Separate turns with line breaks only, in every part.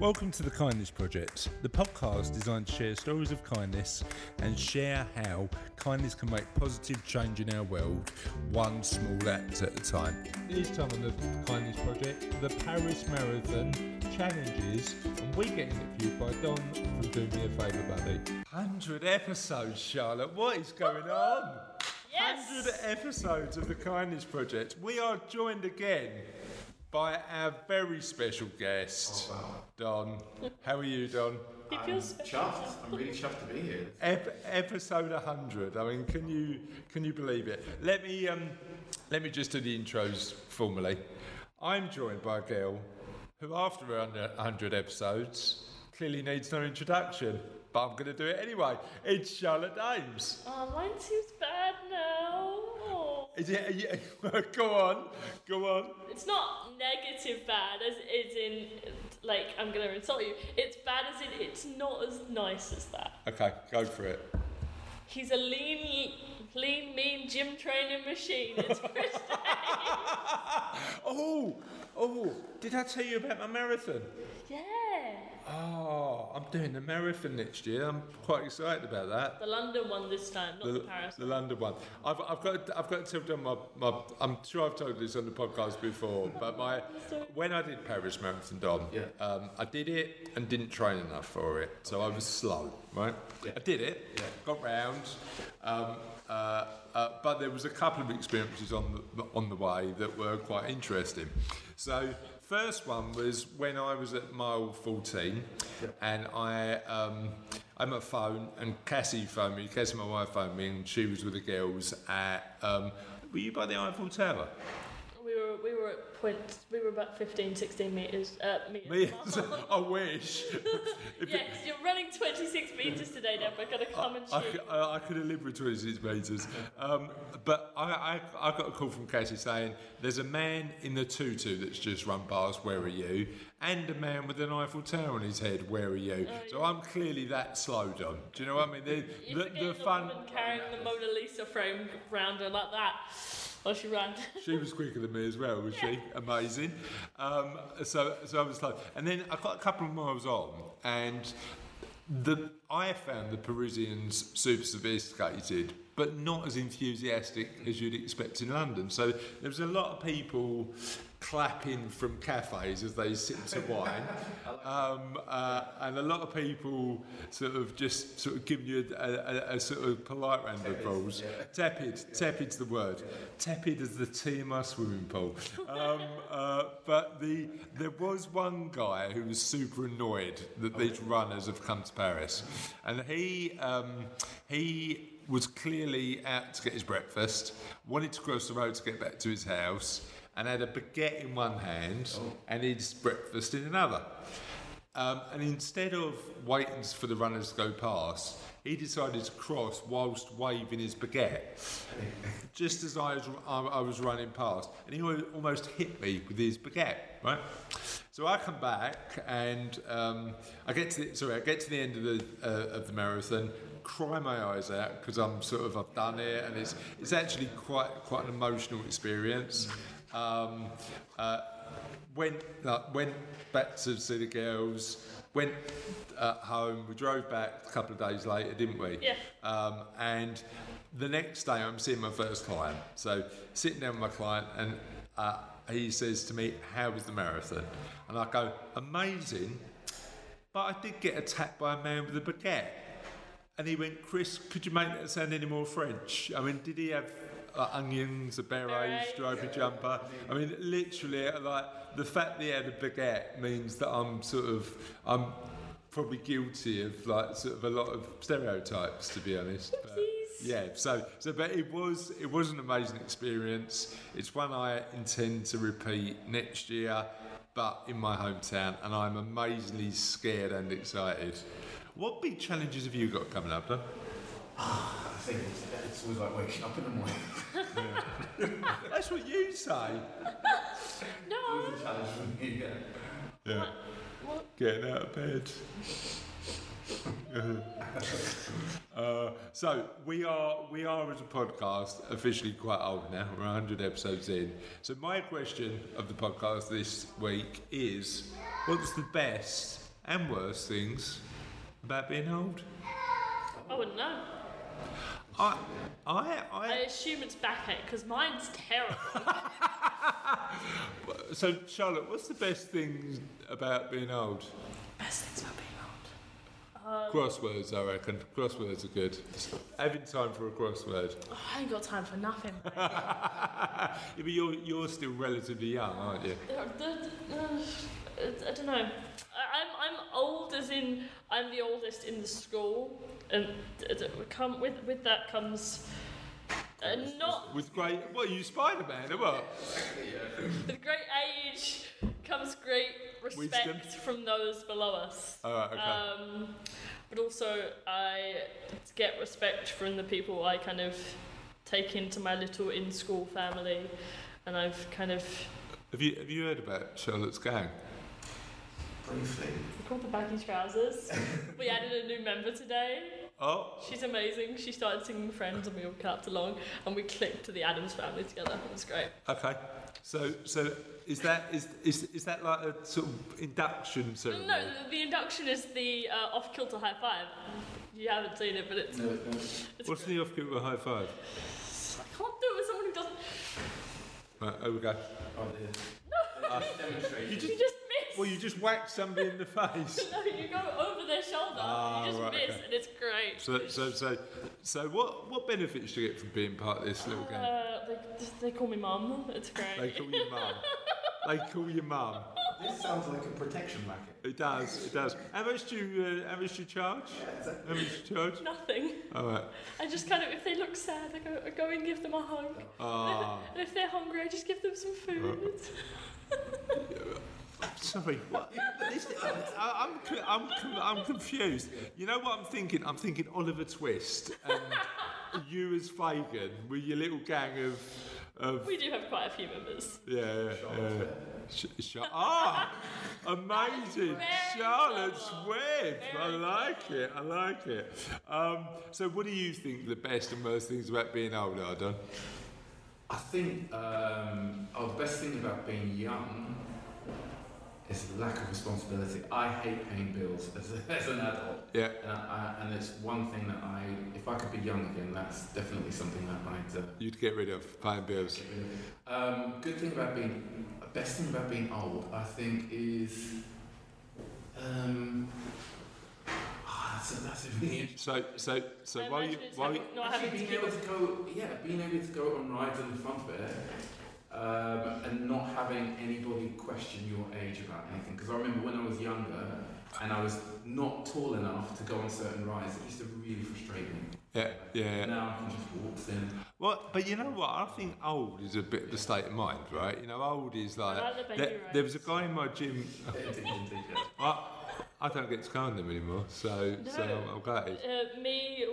Welcome to the Kindness Project, the podcast designed to share stories of kindness and share how kindness can make positive change in our world, one small act at a time. This time on the Kindness Project, the Paris Marathon challenges, and we get interviewed by Don from Do Me a Favour Buddy. 100 episodes, Charlotte. What is going on?
Yes.
100 episodes of the Kindness Project. We are joined again by our very special guest, Don. How are you, Don?
It feels special.
Chuffed. I'm really chuffed to be here.
Ep- episode 100. I mean, can you can you believe it? Let me um, let me just do the intros formally. I'm joined by a girl who, after 100 episodes, clearly needs no introduction, but I'm going to do it anyway. It's Charlotte Dames.
Oh, mine seems bad now.
Is it? Go on, go on.
It's not negative bad, as it's in, like, I'm gonna insult you. It's bad as in, it's not as nice as that.
Okay, go for it.
He's a lean, lean, mean gym training machine. It's Chris
oh, oh, did I tell you about my marathon?
Yeah.
Oh, I'm doing the marathon next year. I'm quite excited about that.
The London one this time, not the, Paris.
the London one. I've, I've got I've got to tell my, my I'm sure I've told this on the podcast before, but my when I did Paris Marathon, Don,
Yeah.
um, I did it and didn't train enough for it, so I was slow. Right, I did it,
Yeah.
got round, um, uh, uh, but there was a couple of experiences on the on the way that were quite interesting. So. First one was when I was at mile 14 and I um, I'm a phone and Cassie phoned me, Cassie my wife phoned me and she was with the girls at um, were you by the Eiffel Tower?
We were, we were at point, we were about 15, 16 metres, uh, meters.
Me, I wish.
yes,
it-
you're running 26 metres today, Deb. I've got to come and
I,
cheat.
could- I, I could have lived with 26 metres. Um, but I, I, I got a call from Cassie saying, there's a man in the tutu that's just run past, where are you? And a man with an Eiffel Tower on his head, where are you? so I'm clearly that slow, Don. Do you know what I mean? The, the the fun...
carrying the Mona Lisa frame round her like that while she ran.
She was quicker than me as well, was she? Amazing. Um, so, so I was like, and then I got a couple of miles on, and the I found the Parisians super sophisticated, but not as enthusiastic as you'd expect in London. So there was a lot of people clapping from cafes as they sipped to wine, um, uh, and a lot of people sort of just sort of giving you a, a, a sort of polite round of applause. Tepid, tepid's the word. Tepid as the tea in my swimming pool. Um, uh, but the there was one guy who was super annoyed that these runners have come to Paris, and he um, he was clearly out to get his breakfast, wanted to cross the road to get back to his house, and had a baguette in one hand and his breakfast in another. Um, and instead of waiting for the runners to go past, he decided to cross whilst waving his baguette. Just as I was, I, I was running past, and he almost hit me with his baguette. Right. So I come back and um, I get to the, sorry I get to the end of the uh, of the marathon, cry my eyes out because I'm sort of I've done it, and it's it's actually quite quite an emotional experience. Um, uh, went went back to see the girls. Went uh, home. We drove back a couple of days later, didn't we?
Yeah.
Um, and the next day, I'm seeing my first client. So sitting down with my client, and uh, he says to me, "How was the marathon?" And I go, "Amazing." But I did get attacked by a man with a baguette. And he went, Chris, could you make that sound any more French? I mean, did he have uh, onions, a beret,
Beret.
stripy jumper? I mean, literally, like the fact that he had a baguette means that I'm sort of, I'm probably guilty of like sort of a lot of stereotypes, to be honest. But, yeah, so so, but it was it was an amazing experience. It's one I intend to repeat next year, but in my hometown, and I'm amazingly scared and excited. What big challenges have you got coming up, then?
I think it's, it's always like waking up in the morning.
That's what you say.
no.
It's a challenge for me. Yeah.
Yeah,
What?
getting out of bed. uh, so we are we are as a podcast officially quite old now. We're 100 episodes in. So my question of the podcast this week is, what's the best and worst things about being old?
I wouldn't know.
I, I,
I
I.
assume it's backache because mine's terrible.
So, Charlotte, what's the best thing about being old?
Best things about being old.
Crosswords, I reckon. Crosswords are good. Having time for a crossword.
Oh, I ain't got time for nothing.
Yeah, but you're, you're still relatively young, aren't you?
Uh, I don't know. I'm I'm old as in I'm the oldest in the school, and come with with that comes. Uh, not
With great. What, are you Spider Man what?
with great age comes great respect
Wisdom.
from those below us.
Alright, okay.
Um, but also, I get respect from the people I kind of take into my little in school family, and I've kind of
Have you, have you heard about Charlotte's gang?
Briefly.
we called the baggy trousers. we added a new member today.
Oh,
She's amazing. She started singing Friends, and we all clapped along, and we clicked to the Adams family together. It was great.
okay. So, so is that is, is is that like a sort of induction ceremony?
No, the, the induction is the uh, off kilter high five. You haven't seen it, but it's,
No, no.
it's
What's
great.
the off kilter high five?
I can't do it with someone who doesn't.
Right, over we go.
Oh, dear. Demonstrate.
You
You
just
just miss.
Well, you just whack somebody in the face.
No, you go over their shoulder.
Ah,
you just
right,
miss,
okay.
and it's great.
So, so, so, so, what what benefits do you get from being part of this little gang?
Uh, they, they call me mum. It's great.
They call you mum. They call you mum.
This sounds like a protection racket.
It does. It does. How much do you uh, how much do you charge? How much do you charge?
Nothing.
All right.
I just kind of, if they look sad, I go, I go and give them a hug.
Ah,
And if they're hungry, I just give them some food.
sorry. What? I, I'm, I'm, I'm confused. You know what I'm thinking? I'm thinking Oliver Twist and you as Fagin with your little gang of of
We do have quite a few members.
yeah yeah. yeah. Sh- sh- ah, amazing! Charlotte's. Web. I like it. I like it. Um, so, what do you think the best and worst things about being old are, Don?
I think um, oh, the best thing about being young is the lack of responsibility. I hate paying bills as, a, as an adult.
Yeah.
And, I, and it's one thing that I, if I could be young again, that's definitely something that I'd uh,
You'd get rid of paying bills.
get rid of. Um, good thing about being, best thing about being old, I think, is. Um, ah, that's, a, that's a really interesting.
So, so, so
I
while you,
imagine it's
while you,
having, not
Actually,
having to
being able to go, yeah, being able to go on rides in the fun fair, um, and not having anybody question your age about anything. Because I remember when I was younger, and I was not tall enough to go on certain rides. It used to really frustrate me.
yeah, yeah, yeah.
Now I can just walk in.
Well, but you know what? I think old is a bit of the state of mind, right? You know, old is like.
like the baby
there, there was a guy in my gym.
Indeed, indeed, yeah.
I, I don't get to go on them anymore, so so I'm, I'm glad.
Uh, me,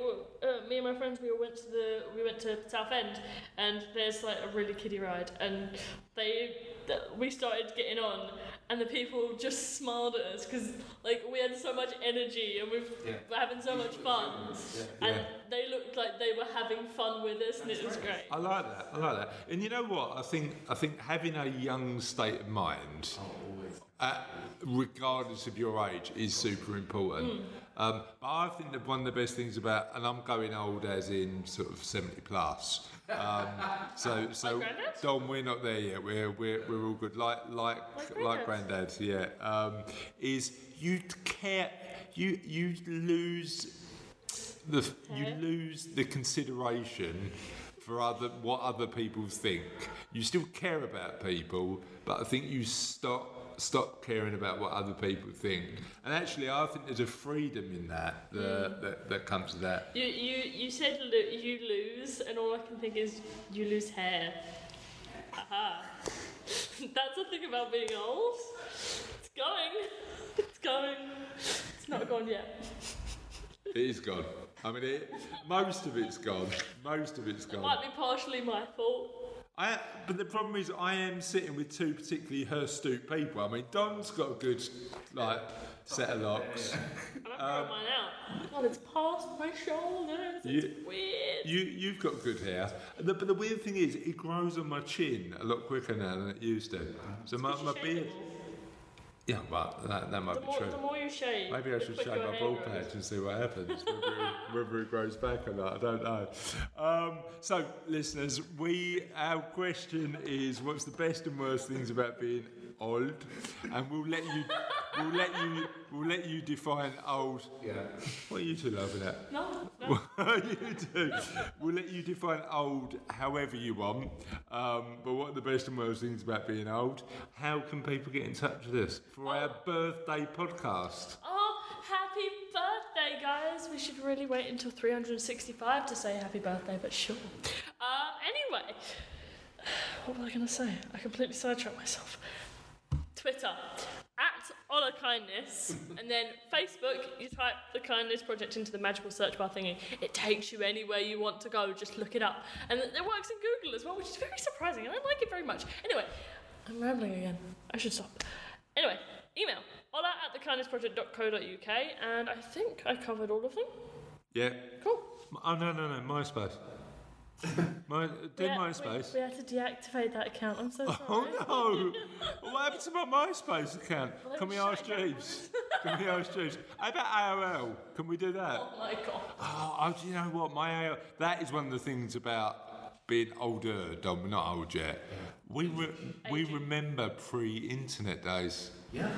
uh, me and my friends, we all went to the, we went to Southend, and there's like a really kiddie ride, and they, th- we started getting on, and the people just smiled at us because like we had so much energy and we've,
Yeah.
we're having so much fun,
Yeah.
and
Yeah.
they looked like they were having fun with us, and it was great.
I like that. I like that. And you know what? I think I think having a young state of mind,
Oh, always.
uh, regardless of your age, is super important. Um, but I think that one of the best things about, and I'm going old as in sort of 70 plus. Um, so, so
Like
Don, we're not there yet. We're we're, we're all good. Like like
Like
granddad. Yeah. Um, is you care you you lose the you lose the consideration for other what other people think. You still care about people, but I think you stop stop caring about what other people think. And actually, I think there's a freedom in that that, hmm. that, that comes to that.
You, you, you said lo- you lose, and all I can think is you lose hair. Aha. That's the thing about being old. It's going. It's going. It's not gone yet.
It is gone. I mean, it, most of it's gone. Most of it's gone.
might be partially my fault.
I, but the problem is, I am sitting with two particularly hirstute people. I mean, Don's got a good like set of locks.
And I'm growing mine out. God, it's past my shoulders. It's
You-
weird.
You, you've got good hair, And the, but the weird thing is, it grows on my chin a lot quicker now than it used to. So my, my beard, Yeah, but that, that might
The
be
more,
true.
the more you shave,
Maybe I should shave my
hair
bald patch and see what happens, whether it, whether it grows back or not. I don't know. Um, so, listeners, we our question is, what's the best and worst things about being old? And we'll let you, we'll let you, we'll let you define old.
Yeah.
What are you two laughing at?
No, no.
you do. We'll let you define old however you want. Um, but what are the best and worst things about being old? How can people get in touch with us for our birthday podcast?
Oh, happy birthday, guys! We should really wait until 365 to say happy birthday, but sure. Uh, anyway, what was I going to say? I completely sidetracked myself. Twitter, at Honor Kindness, and then Facebook, you type the Kindness Project into the magical search bar thingy. It takes you anywhere you want to go, just look it up. And it works in Google as well, which is very surprising, and I like it very much. Anyway, I'm rambling again. I should stop. Anyway, email holla at thekindnessproject.co.uk, and I think I covered all of them.
Yeah.
Cool.
Oh no no no MySpace. My do
We had-
MySpace.
We, we had to deactivate that account. I'm so oh, sorry.
Oh no! What happened to my MySpace account?
Well,
Can we ask
it.
Jeeves? Can we ask Jeeves? How about AOL? Can we do that?
Oh my god.
Oh, oh, do you know what? My AOL, that is one of the things about being older, Don. We're not old yet. We re- we remember pre-internet days.
Yeah.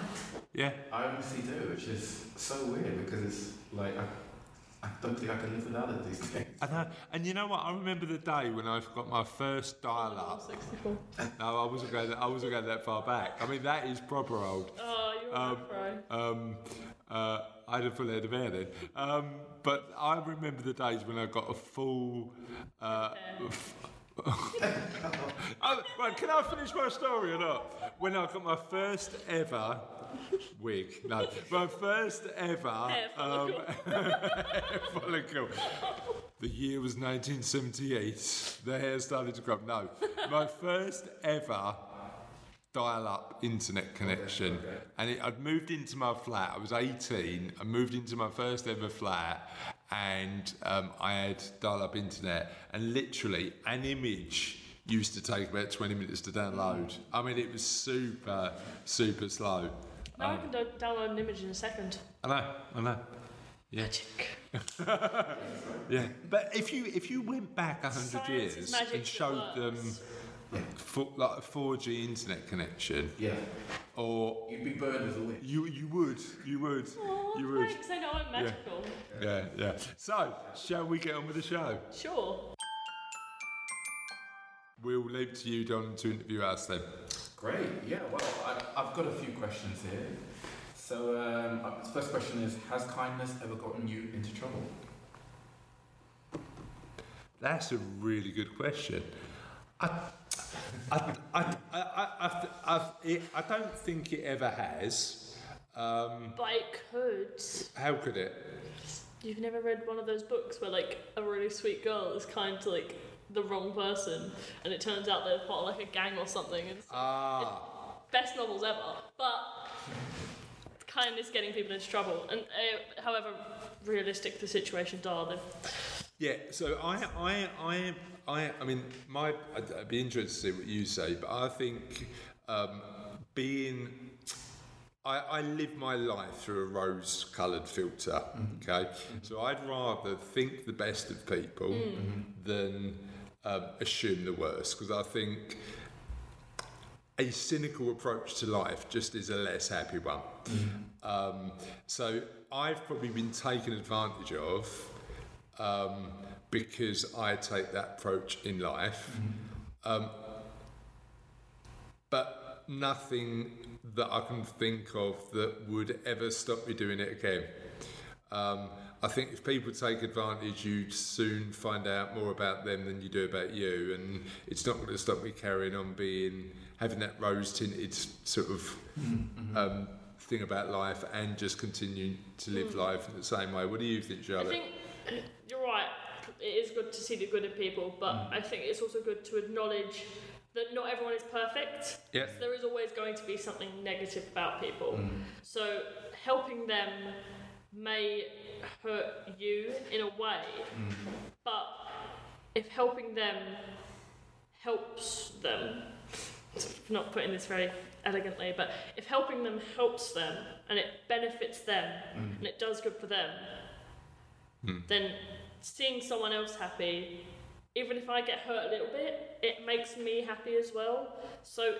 Yeah.
I honestly do, which is so weird because it's like I, I don't think I can live without it these days.
I know. And you know what? I remember the day when I got my first dial-up.
64.
No, I wasn't going. I wasn't going that far back. I mean, that is proper old.
Oh, you're
Um,
right.
Um, uh, I had a full head of hair then. Um, but I remember the days when I got a full. Uh, f- oh, right, can I finish my story or not? When I got my first ever wig, no, my first ever
Hair
um, follicle. The year was 1978. The hair started to grow. No, my first ever dial-up internet connection, and it, I'd moved into my flat. I was 18. I moved into my first ever flat, and um, I had dial-up internet, and literally an image used to take about 20 minutes to download. I mean, it was super, super slow.
Now
um,
I can do- download an image in a second.
I know, I know. Yeah,
Magic.
yeah. But if you if you went back a hundred years and showed them
works.
fo- like a 4G internet connection,
Yeah.
or
You'd be burned as a witch.
You you would you would
Oh,
you would
thanks. I know I'm magical.
yeah yeah. So shall we get on with the show?
Sure.
We'll leave to you, Don, to interview us then.
Great. Yeah. Well, I, I've got a few questions here. So, um, uh, the first question is: Has kindness ever gotten you into trouble?
That's a really good question. I I I I I, I, I, it, I don't think it ever has. Um,
But it could.
how could it?
You've never read one of those books where like a really sweet girl is kind to like the wrong person, and it turns out they're part of like a gang or something. It's
Ah,
best novels ever, but kindness getting people into trouble. And uh, however realistic the situations are, then
Yeah, so I, I, I, I, I mean, my, I'd, I'd be interested to see what you say, but I think um, being, I, I live my life through a rose-coloured filter. Okay, so I'd rather think the best of people than um, assume the worst, because I think a cynical approach to life just is a less happy one. Um, so I've probably been taken advantage of um, because I take that approach in life. Um, but nothing that I can think of that would ever stop me doing it again. Um, I think if people take advantage, you'd soon find out more about them than you do about you, and it's not going to stop me carrying on being having that rose tinted sort of um, thing about life and just continuing to live life in the same way. What do you think, Charlotte?
I
Charlotte?
think uh, you're right. It is good to see the good in people, but I think it's also good to acknowledge that not everyone is perfect.
Yeah.
So there is always going to be something negative about people. So helping them may hurt you in a way, but if helping them helps them, not putting this very elegantly, but if helping them helps them and it benefits them
Mm.
and it does good for them,
Hmm.
then seeing someone else happy, even if I get hurt a little bit, it makes me happy as well. So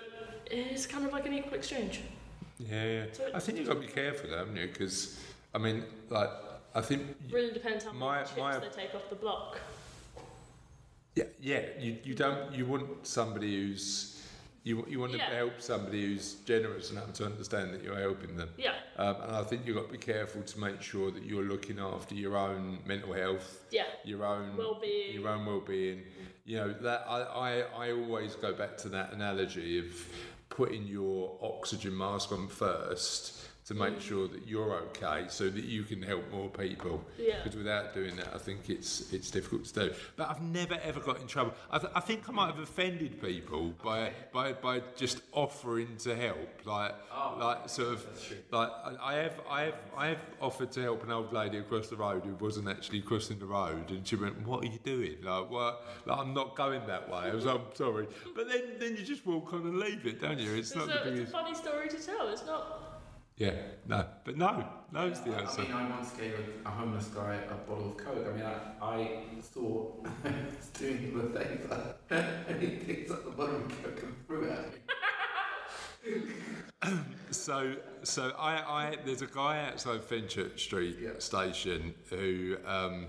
it's kind of like an equal exchange.
Yeah, yeah.
So
I think you've got to be careful, though, haven't you? Because, I mean, like, I think,
Really depends how many
My-
chips
my-
they take off the block.
yeah, yeah, you, you don't, you want somebody who's, you, you want
Yeah.
to help somebody who's generous enough to understand that you're helping them.
Yeah,
Um, and I think you've got to be careful to make sure that you're looking after your own mental health,
yeah,
your own
well-being.
your own well-being. You know that I, I, I always go back to that analogy of putting your oxygen mask on first to make sure that you're okay, so that you can help more people.
Yeah.
Because without doing that, I think it's it's difficult to do. But I've never ever got in trouble. I, th- I think I might have offended people by by, by just offering to help, like
Oh,
like sort of like I- have, I have, I have offered to help an old lady across the road who wasn't actually crossing the road, and she went, "What are you doing? Like, what? Like, I'm not going that way." I was, "I'm sorry," but then, then you just walk on and leave it, don't you? It's
It's,
not
a,
the
it's a
biggest.
funny story to tell. It's not.
Yeah, no, but no, no is the answer.
I mean, I once gave a, a homeless guy a bottle of Coke. I mean, I, I thought I was doing him a favour, and he picked up the bottle of Coke and threw it at me.
So, so I, I, there's a guy outside Fenchurch Street
Yeah.
station who um,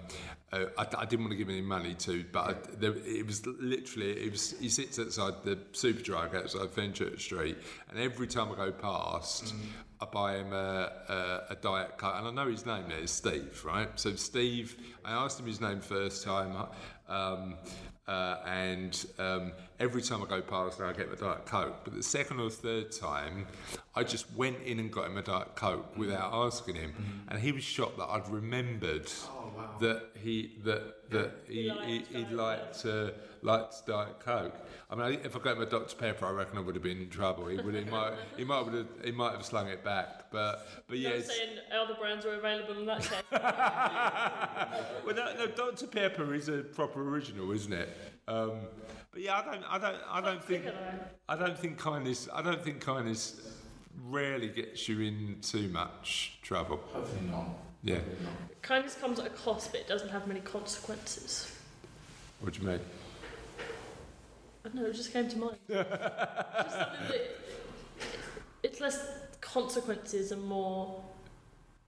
uh, I, I didn't want to give any money to, but I, there, it was literally, it was. He sits outside the Superdrug outside Fenchurch Street, and every time I go past, I buy him a, a, a diet coke, and I know his name there is Steve, right? So Steve, I asked him his name first time. Um, uh, and um, every time I go past I get my Diet Coke. But the second or third time, I just went in and got him a Diet Coke without asking him, and he was shocked that I'd remembered
Oh wow!
that he that that he,
He
he,
liked
he,
Diet
liked uh, liked Diet Coke. I mean, if I got him a Dr Pepper, I reckon I would have been in trouble. He would he might he might have he might have slung it back. But but yeah,
I'm saying other brands are available in that case.
well, no, no, Dr Pepper is a proper original, isn't it? Um, but yeah, I don't I don't I don't think. I don't think kindness. I don't think kindness rarely gets you in too much trouble.
Hopefully not.
Yeah.
Kindness comes at a cost, but it doesn't have many consequences.
What do you mean?
I don't know, it just came to mind. just something that it's less consequences and more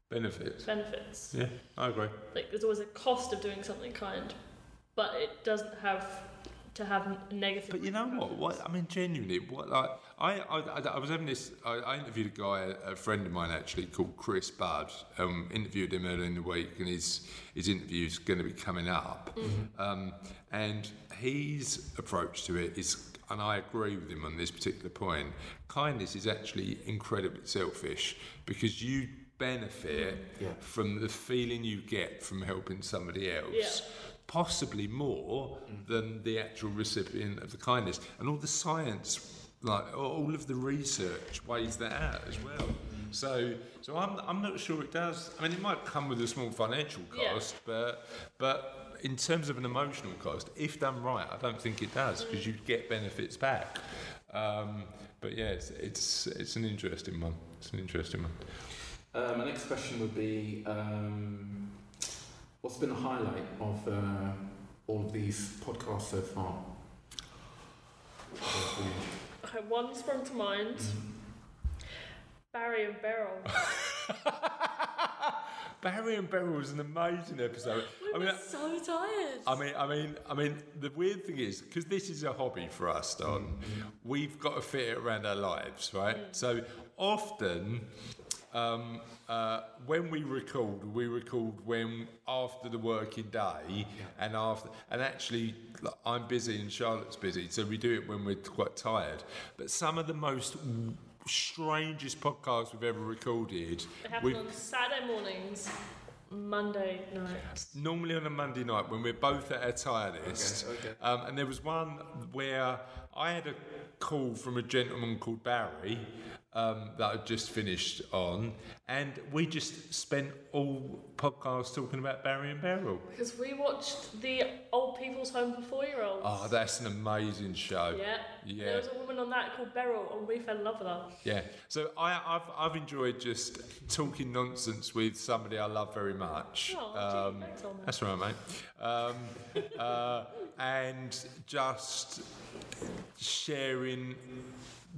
Benefits.
benefits.
Yeah, I agree.
Like there's always a cost of doing something kind, but it doesn't have to have negative.
But you know what? What I mean, genuinely, what like I I, I, I was having this. I, I interviewed a guy, a friend of mine actually called Chris Budd. Um, interviewed him earlier in the week, and his his interview's going to be coming up. Um, and his approach to it is, and I agree with him on this particular point. Kindness is actually incredibly selfish because you benefit
Yeah.
from the feeling you get from helping somebody else
Yeah.
possibly more mm. than the actual recipient of the kindness. And all the science, like all of the research, weighs that out as well. Mm. So, so I'm, I'm not sure it does. I mean, it might come with a small financial
Yeah.
cost, but but in terms of an emotional cost, if done right, I don't think it does because you get benefits back. Um, but yeah, it's, it's it's an interesting one. It's an interesting one.
Uh, my next question would be um, what's been the highlight of uh, all of these podcasts so far?
Okay, one sprung to mind.
Mm.
Barry and Beryl.
Barry and Beryl was an amazing episode.
We
I mean,
were so tired.
I mean, I mean, I mean. The weird thing is, because this is a hobby for us, Don, we've got to fit it around our lives, right? So often, um, uh, when we record, we record when after the working day, and after, and actually, like, I'm busy and Charlotte's busy, so we do it when we're quite tired. But some of the most strangest podcast we've ever recorded,
it happened
we've
on Saturday mornings, Monday nights.
normally on a Monday night when we're both at our tiredest.
Okay, okay.
Um, and there was one where I had a call from a gentleman called Barry, um, that I just finished on, and we just spent all podcasts talking about Barry and Beryl.
Because we watched the Old People's Home for Four Year Olds.
Oh, that's an amazing show.
yeah.
Yeah.
There was a woman on that called Beryl, and we fell in love with her.
Yeah. So I, I've, I've enjoyed just talking nonsense with somebody I love very much.
Oh, gee, thanks,
that's right, mate. Um, uh, and just sharing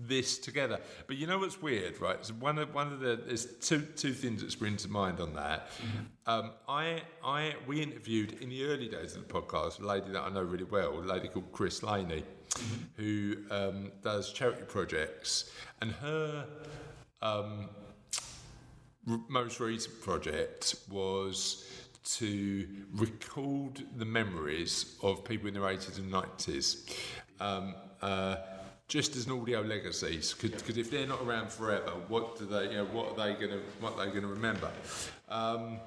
this together. But you know what's weird, right? So one of one of the there's two two things that spring to mind on that. Um, I I we interviewed in the early days of the podcast a lady that I know really well, a lady called Chris Laney, who um, does charity projects, and her. Um, r- most recent project was to record the memories of people in their 80s and 90s um, uh, just as an audio legacies because if they're not around forever what do they you know what are they going to what are they going to remember? Um,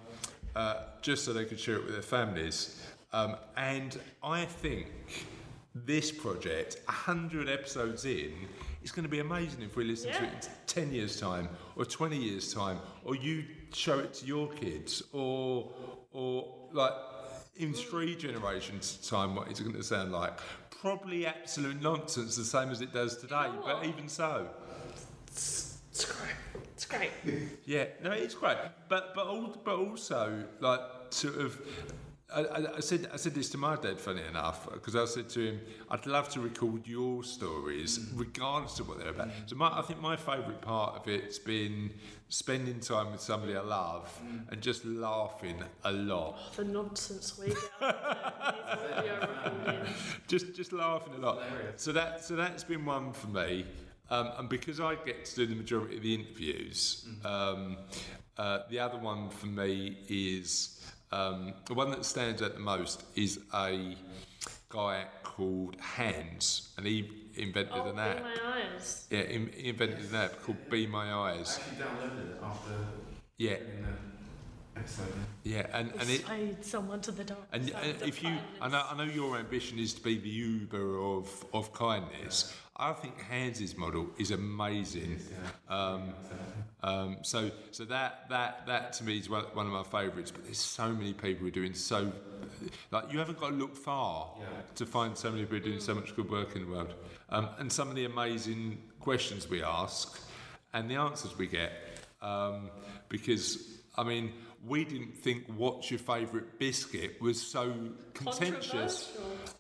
uh, just so they could share it with their families. Um, and I think this project 100 episodes in is going to be amazing if we listen to it in 10 years time or 20 years time or you show it to your kids or or like in three generations time what is it going to sound like probably absolute nonsense the same as it does today but even so
It's great. It's great.
yeah no it's great but but but also like sort of I, I, I said I said this to my dad, funny enough, because I said to him, "I'd love to record your stories, regardless of what they're about." So my, I think my favourite part of it's been spending time with somebody I love and just laughing a lot,
The nonsense we get out of these audio recordings.
just just laughing a lot. So that so that's been one for me, um, and because I get to do the majority of the interviews, um, uh, the other one for me is um, the one that stands out the most is a guy called Hans, and he invented
Oh,
an
in
app.
my eyes.
Yeah, he he invented an app called Be My
I
Eyes.
actually downloaded it after
Yeah,
getting the episode.
yeah, and and it.
Persuade someone to the dark.
And, and if you, I know, I know your ambition is to be the Uber of, of kindness. I think Hans's model is amazing. Um, um, so, so that that that to me is one, of my favourites. But there's so many people who are doing so, like you haven't got to look far to find so many people doing so much good work in the world. Um, and some of the amazing questions we ask, and the answers we get, um, because I mean. We didn't think what's your favourite biscuit was so contentious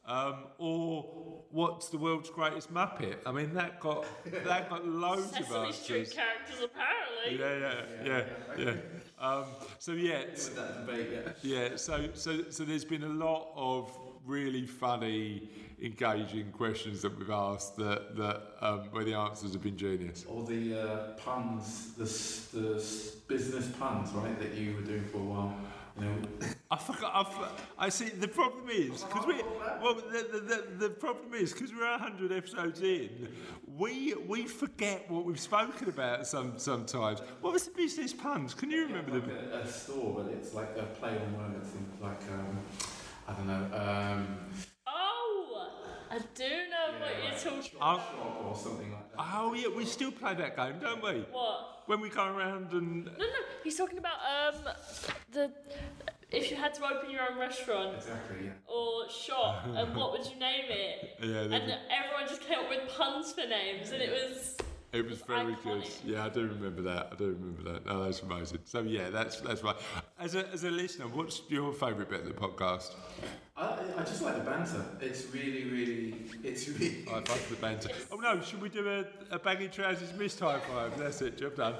um, or what's the world's greatest Muppet? I mean, that got that got loads of
Sesame Street characters, apparently.
Yeah, yeah, yeah, yeah. Um, so yeah, it's-
that debate, yeah.
yeah. So so so there's been a lot of really funny, engaging questions that we've asked that that um, where the answers have been genius.
All the uh, puns, the, the business puns, right, that you were doing for a while. You know,
I forgot. I, for- I see. The problem is because we. Well, the, the, the, problem is because we're hundred episodes in, we we forget what we've spoken about. Some sometimes. What was the business puns? Can you remember
like
them?
a, a store, but it's like a play on words, like um, I don't know, um,
I do know what you're
like
talking about.
shop or something like that.
Oh yeah, we still play that game, don't we?
What?
When we go around and
No, no, he's talking about um the if you had to open your own restaurant
Exactly, yeah.
or shop, and what would you name it?
yeah,
And
they-
everyone just came up with puns for names, and it was
it was very good. Yeah, I do remember that. I do remember that. No, that's amazing. So yeah, that's that's right. As a as a listener, what's your favourite bit of the podcast?
I, I just like the banter. It's really, really, it's really.
I like the banter. Oh no, should we do a, a baggy trousers missed high five? That's it, job done.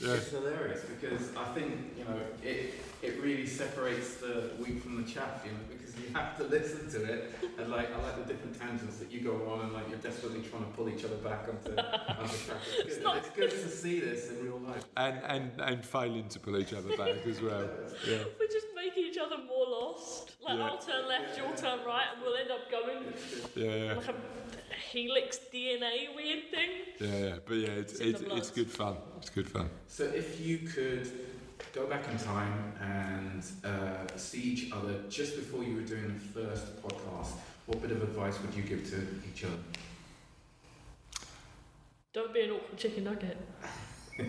Yeah.
It's hilarious because I think you know it. It really separates the wheat from the chaff, you know, because you have to listen to it. And like, I like the different tangents that you go on, and like you're desperately trying to pull each other back onto, onto track. It's good,
not
it's good to see this in real life.
And and and failing to pull each other back as well. Yeah.
we're just making each other more lost. Like
Yeah.
I'll turn left, you'll turn right, and we'll end up going
Yeah,
like a helix DNA weird thing.
yeah, yeah. But yeah, it's
It's
it's, it's good fun. It's good fun.
So if you could go back in time and uh, see each other just before you were doing the first podcast, what bit of advice would you give to each other?
Don't be an awkward chicken nugget.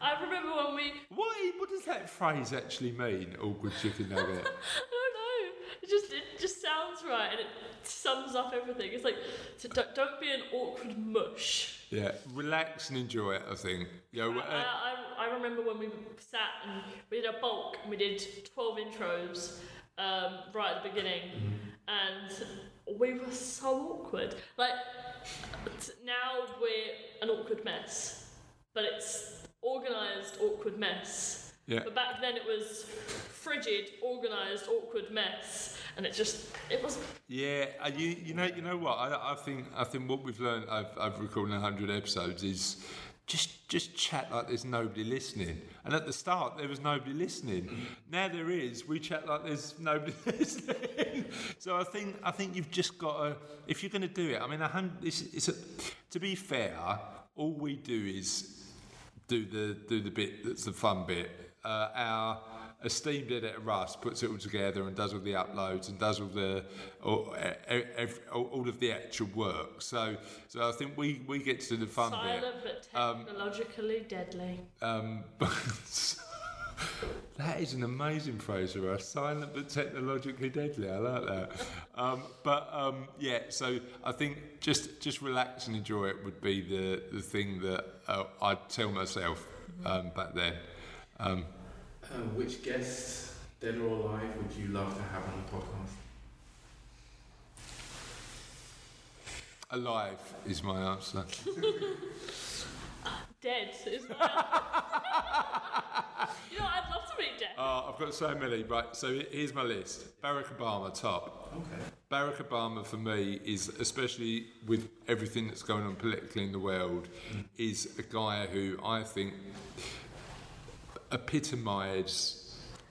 I remember when we.
What, what does that phrase actually mean? Awkward chicken nugget.
I. It just it just sounds right and it sums up everything. It's like so don't, don't be an awkward mush.
yeah, relax and enjoy it. I think. Yeah,
I,
uh,
I, I remember when we sat and we did a bulk and we did 12 intros um, right at the beginning and we were so awkward. Like, now we're an awkward mess, but it's organised awkward mess.
Yeah.
But back then it was frigid, organised, awkward mess, and it just, it was,
Yeah, you you know you know what I, I think I think what we've learned I've I've recorded hundred episodes is just just chat like there's nobody listening. And at the start there was nobody listening. Now there is. We chat like there's nobody listening. so I think I think you've just got to if you're going to do it. I mean, a hundred. It's, it's a, to be fair, all we do is do the do the bit that's the fun bit. Uh, our esteemed editor Russ puts it all together and does all the uploads and does all the all, all, of the actual work. So so I think we, we get to do the fun
silent
bit.
but
Um,
technologically deadly.
Um, but that is an amazing phrase for us. Silent but technologically deadly. I like that. Um, but um, yeah, so I think just just relax and enjoy it would be the the thing that uh, I'd tell myself um, back then.
Uh, which guests, dead or alive, would you love to have on the podcast?
alive is my answer.
Dead is my You know, I'd love to meet dead.
Oh, I've got so many. Right, so here's my list. Barack Obama, top.
Okay.
Barack Obama for me is, especially with everything that's going on politically in the world, is a guy who I think epitomised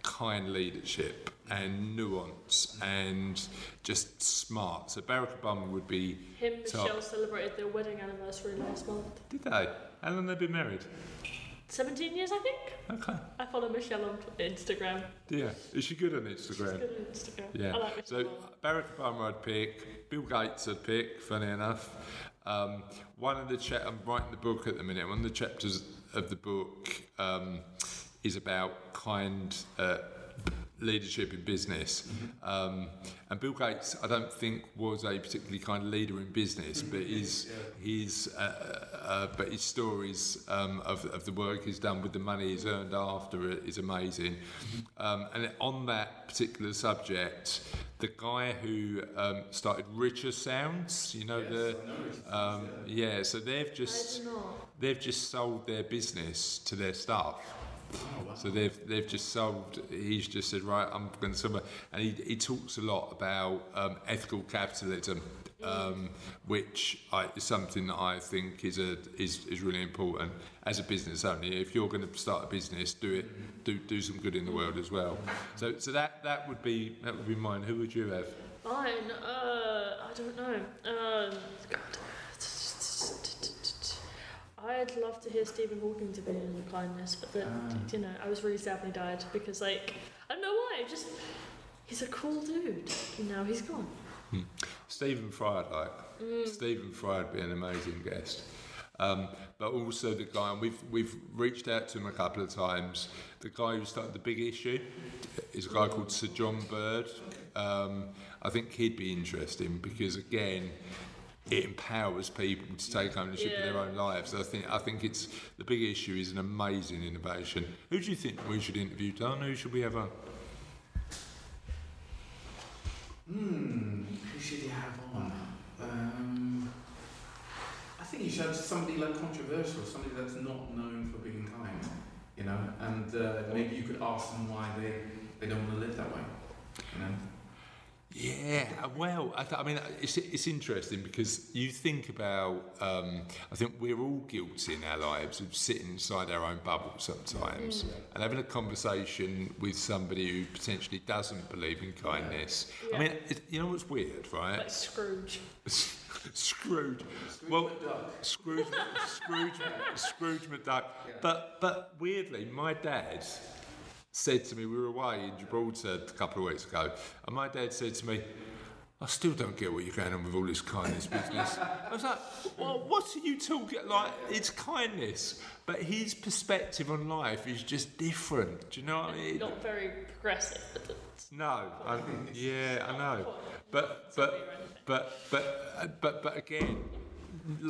kind leadership and nuance and just smart. So Barack Obama would be
Him and
top.
Michelle celebrated their wedding anniversary last month.
Did they? How long have they been married?
17 years, I think.
Okay.
I follow Michelle on Instagram.
Yeah. Is she good on
She's
Instagram?
good on Instagram.
Yeah.
I like
so Barack Obama I'd pick, Bill Gates I'd pick, funny enough. Um, one of the cha- I'm writing the book at the minute. One of the chapters of the book um, is about kind uh, leadership in business. Um, and Bill Gates, I don't think was a particularly kind of leader in business, but his his uh, uh, but his stories um, of, of the work he's done with the money he's earned after it is amazing. Um, and on that particular subject, the guy who um, started Richer Sounds, you know the um, yeah, so they've just they've just sold their business to their staff. So they've they've just solved. He's just said, right, I'm going to somewhere, and he, he talks a lot about um, ethical capitalism, um, which I, is something that I think is a is, is really important as a business owner. If you're going to start a business, do it, do do some good in the world as well. So so that that would be that would be mine. Who would you have?
Mine, uh, I don't know. Um, I'd love to hear Stephen Hawking's opinion on kindness, but then,
Ah.
you know, I was really sad when he died because, like, I don't know why. Just he's a cool dude. And Now he's gone.
Stephen Fry, I'd like. Stephen Fry would be an amazing guest. Um, but also the guy, and we've we've reached out to him a couple of times. The guy who started the big issue is a guy called Sir John Bird. Um, I think he'd be interesting because again, it empowers people to take ownership of their own lives. I think I think it's the big issue is an amazing innovation. Who do you think we should interview, Don? Who should we have on?
Hmm, who should you have on? Um, I think you should have somebody like controversial, somebody that's not known for being kind, you know, and uh, maybe you could ask them why they, they don't want to live that way, you know.
Yeah, uh, well, I, th- I mean, uh, it's, it's interesting because you think about, um, I think we're all guilty in our lives of sitting inside our own bubble sometimes mm. and having a conversation with somebody who potentially doesn't believe in kindness. I
Yeah.
mean, it, you know what's weird, right?
Like Scrooge.
Scrooge. Well, Scrooge, Scrooge, Scrooge McDuck. But but weirdly, my dad said to me, we were away in Gibraltar a couple of weeks ago, and my dad said to me, I still don't get what you're going on with all this kindness business. I was like, well, what are you talking like? It's kindness, but his perspective on life is just different. Do you know what I mean?
Not very progressive.
No, I, yeah, I know, but but but but but but again,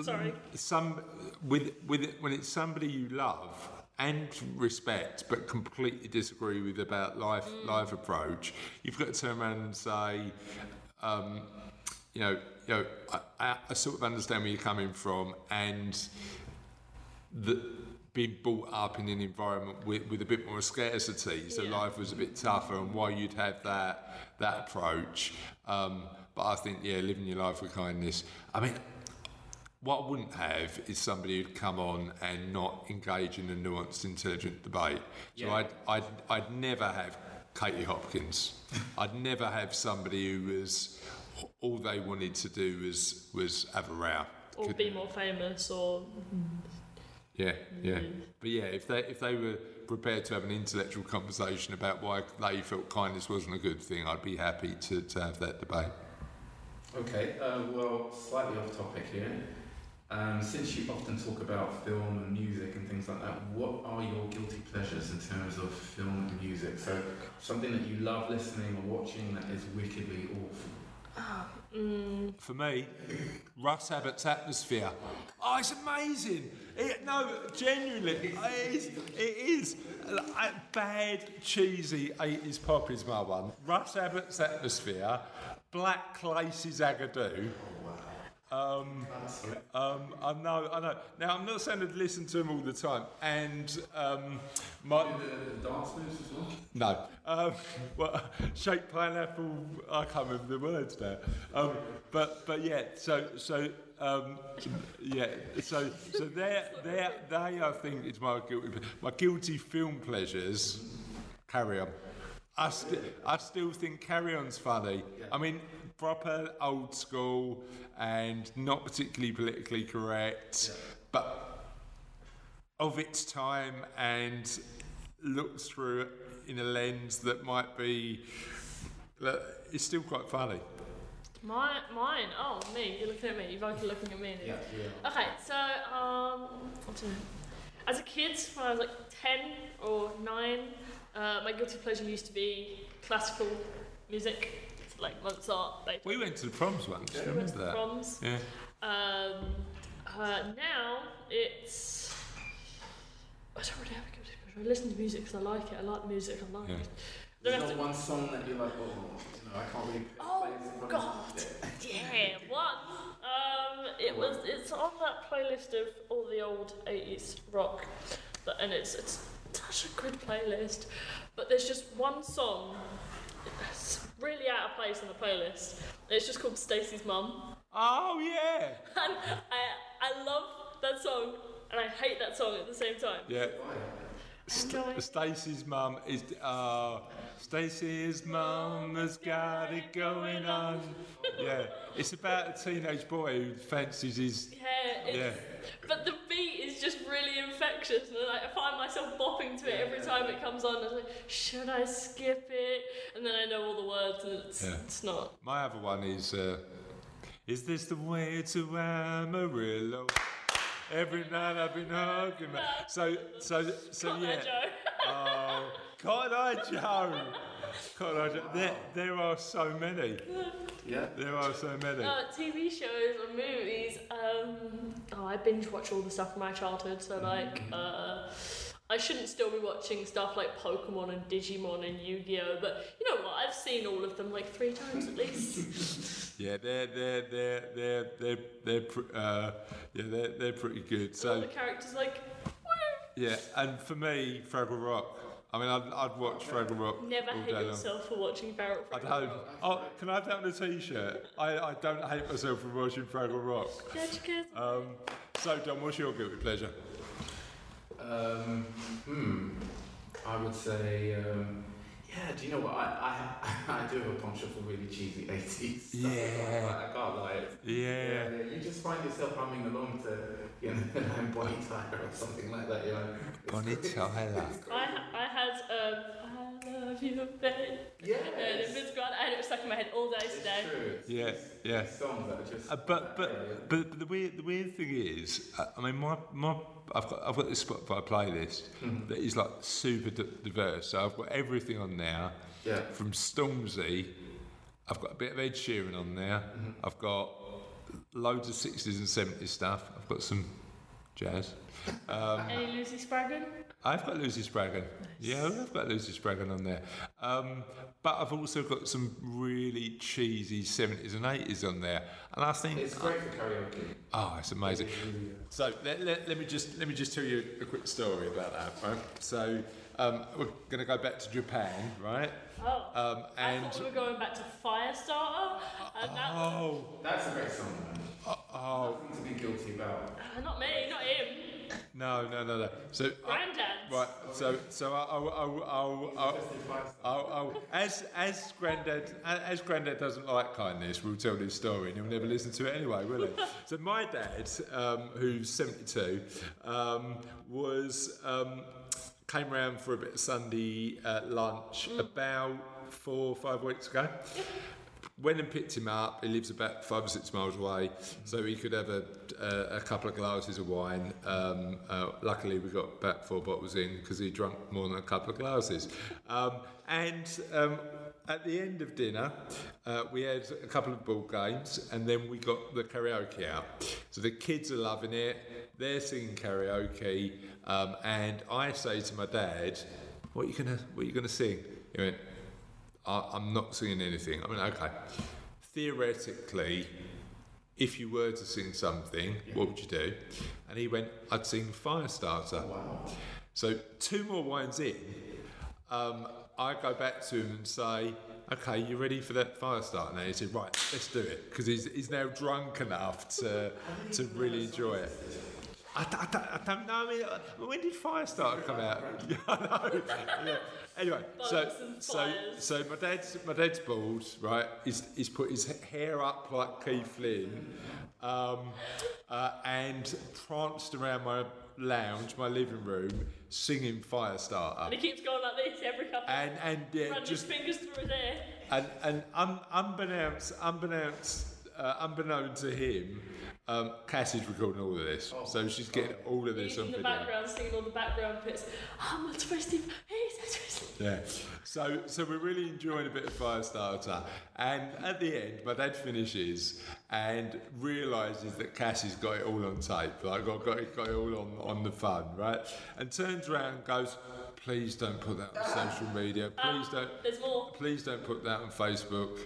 Sorry.
some with with when it's somebody you love and respect, but completely disagree with about life life approach, you've got to turn around and say, um, you know, you know, I, I, I sort of understand where you're coming from, and the being brought up in an environment with, with a bit more scarcity, so
Yeah.
life was a bit tougher, and why you'd have that that approach. Um, but I think, yeah, living your life with kindness. I mean, what I wouldn't have is somebody who'd come on and not engage in a nuanced, intelligent debate. So
Yeah.
I'd, I'd, I'd never have Katie Hopkins. I'd never have somebody who was all they wanted to do was was have a row.
or
Could-
be more famous, or
yeah, yeah. But yeah, if they if they were prepared to have an intellectual conversation about why they felt kindness wasn't a good thing, I'd be happy to, to have that debate.
Okay, uh, well, slightly off topic here. Um, since you often talk about film and music and things like that, what are your guilty pleasures in terms of film and music? So, something that you love listening or watching that is wickedly awful.
mm,
For me, Russ Abbott's atmosphere. Oh, it's amazing. It, no, genuinely, it is. It is. Uh, Bad, cheesy 80s pop is my one. Russ Abbott's atmosphere, Black Lace's Agadoo. Um, um, I know, I know. Now, I'm not saying I'd listen to him all the time, and um, my,
The, the dance moves as well?
no. Um, well, shake pineapple. I can't remember the words now. Um, but but yeah. So so um, yeah. So so they they they I think is my guilty my guilty film pleasures. Carry on. I, st- I still think Carry On's funny. I mean, proper old school and not particularly politically correct, but of its time and looks through it in a lens that might be. that It's still quite funny.
my, mine. Oh, me. You're looking at me. You're both looking at me.
Yeah, yeah.
Okay, so um, I don't know. as a kid, when I was like ten or nine, uh, my guilty pleasure used to be classical music, like Mozart, Beethoven.
We went to the proms once.
Yeah.
We went to
Remember
the
that?
proms.
Yeah.
Um, uh, now it's. I don't really have a good pleasure. I listen to music because I like it. I like music. I like
Yeah.
it.
There's
Don't to-
one song that you're like, oh, you know, I can't really
Oh,
play this in
God.
of.
Yeah, one. Um, it was. It's on that playlist of all the old '80s rock, but, and it's it's such a good playlist. But there's just one song that's really out of place on the playlist. It's just called Stacey's Mum,
Oh yeah.
and I I love that song and I hate that song at the same time.
Yeah. St- Stacey's mum is. Uh, Stacey's mum has got it going on. Yeah. It's about a teenage boy who fancies his.
Yeah, it's,
Yeah.
But the beat is just really infectious, and like, I find myself bopping to it every time it comes on. I am like, should I skip it? And then I know all the words, and it's
Yeah.
it's not.
My other one is. Uh, is this the way to Amarillo? Every night I've been hugging. my- So so so
Got
yeah.
that, Joe?
Oh, Cotton Eye Joe. Cotton Eye Joe. There, there are so many.
Yeah.
There are so many.
Uh, TV shows or movies. Um, oh, I binge watch all the stuff from my childhood. So like, uh, I shouldn't still be watching stuff like Pokemon and Digimon and Yu-Gi-Oh. But you know what? I've seen all of them like three times at least.
Yeah, they're they're they're they're they're they're pr- uh, yeah they're they're pretty good.
all the characters like. Woo!
yeah, and for me, Fraggle Rock. I mean, I'd, I'd watch Fraggle Rock
Never
all
hate
day long.
yourself for watching Farrell.
I don't. Oh, can I have that on a T-shirt? I, I don't hate myself for watching Fraggle Rock.
Get your kids.
Um, so, Don, what's your guilty pleasure?
Um, hmm. I would say, um, yeah. Do you know what? I I, I do have a penchant for really cheesy eighties stuff.
Yeah.
I, I can't lie.
Yeah.
yeah. You just find yourself humming along to, you know, I'm Bonnie Tyler or something like that. You know. It's-
Bonnie
it's-
Tyler.
I, I had um, I love your bed.
Yeah.
And it was great. I had it stuck in my head all day
It's
today.
true. It's,
Yeah, yeah.
songs that are just.
Uh, but but but but the weird the weird thing is, uh, I mean, my my I've got I've got this Spotify playlist
Mhm.
that is like super d- diverse. So I've got everything on there
Yeah.
from Stormzy. I've got a bit of Ed Sheeran on there.
Mhm.
I've got loads of sixties and seventies stuff. I've got some jazz. Um,
Any Lucy Spraggan?
I've got Lucy Spraggan. Yeah, I've got Lucy Spraggan on there. Um, but I've also got some really cheesy 70s and 80s on there. And I think,
It's great for karaoke.
oh, it's amazing. So let, let, let me just let me just tell you a quick story about that, right? So um, we're going to go back to Japan, right?
Oh.
Um,
I
and
thought we were going back to Firestarter. And that was,
oh,
That's a great song, man.
oh, oh,
Nothing to be guilty about.
uh, not me, not him.
No, no, no, no. So I-
Grandad's.
right, so so I, I, I, I, I, Oh, oh, as as granddad as granddad doesn't like kindness, we'll tell this story and he'll never listen to it anyway, will he? so my dad, um, who's seventy two, um, was um, came round for a bit of Sunday uh, lunch about four or five weeks ago. Went and picked him up. He lives about five or six miles away, so he could have a, a, a couple of glasses of wine. Um, uh, luckily, we got about four bottles in because he drank more than a couple of glasses. Um, and um, at the end of dinner, uh, we had a couple of ball games, and then we got the karaoke out. So the kids are loving it. They're singing karaoke, um, and I say to my dad, "What are you gonna What are you gonna sing?" He went. I, I'm not singing anything. I mean, okay. Theoretically, if you were to sing something, what would you do? And he went, I'd sing Firestarter.
Wow.
So two more wines in, um, I go back to him and say, okay, you ready for that Firestarter now? He said, right, let's do it. Because he's, he's now drunk enough to, to really enjoy it. I, d- I, I don't know. I mean, when did Firestarter come out? Yeah, I know. Yeah. Anyway, so so so my dad's my dad's bald, right? He's, he's put his hair up like Keith Flint, um, uh, and pranced around my lounge, my living room, singing Firestarter,
And he keeps going like this every couple
and and yeah, just
his fingers through his hair.
and and un, unbeknownst unbeknownst uh, unbeknown to him, um, Cassie's recording all of this, so she's getting all of this
He's
on
in the
video.
background singing all the background bits. I'm a twisted, he's a.
Yeah. So so we're really enjoying a bit of Firestarter. And at the end, my dad finishes and realises that Cassie's got it all on tape. Like got, got, it, got it all on, on the phone, right? And turns around and goes, please don't put that on social media. Please don't
There's more.
please don't put that on Facebook.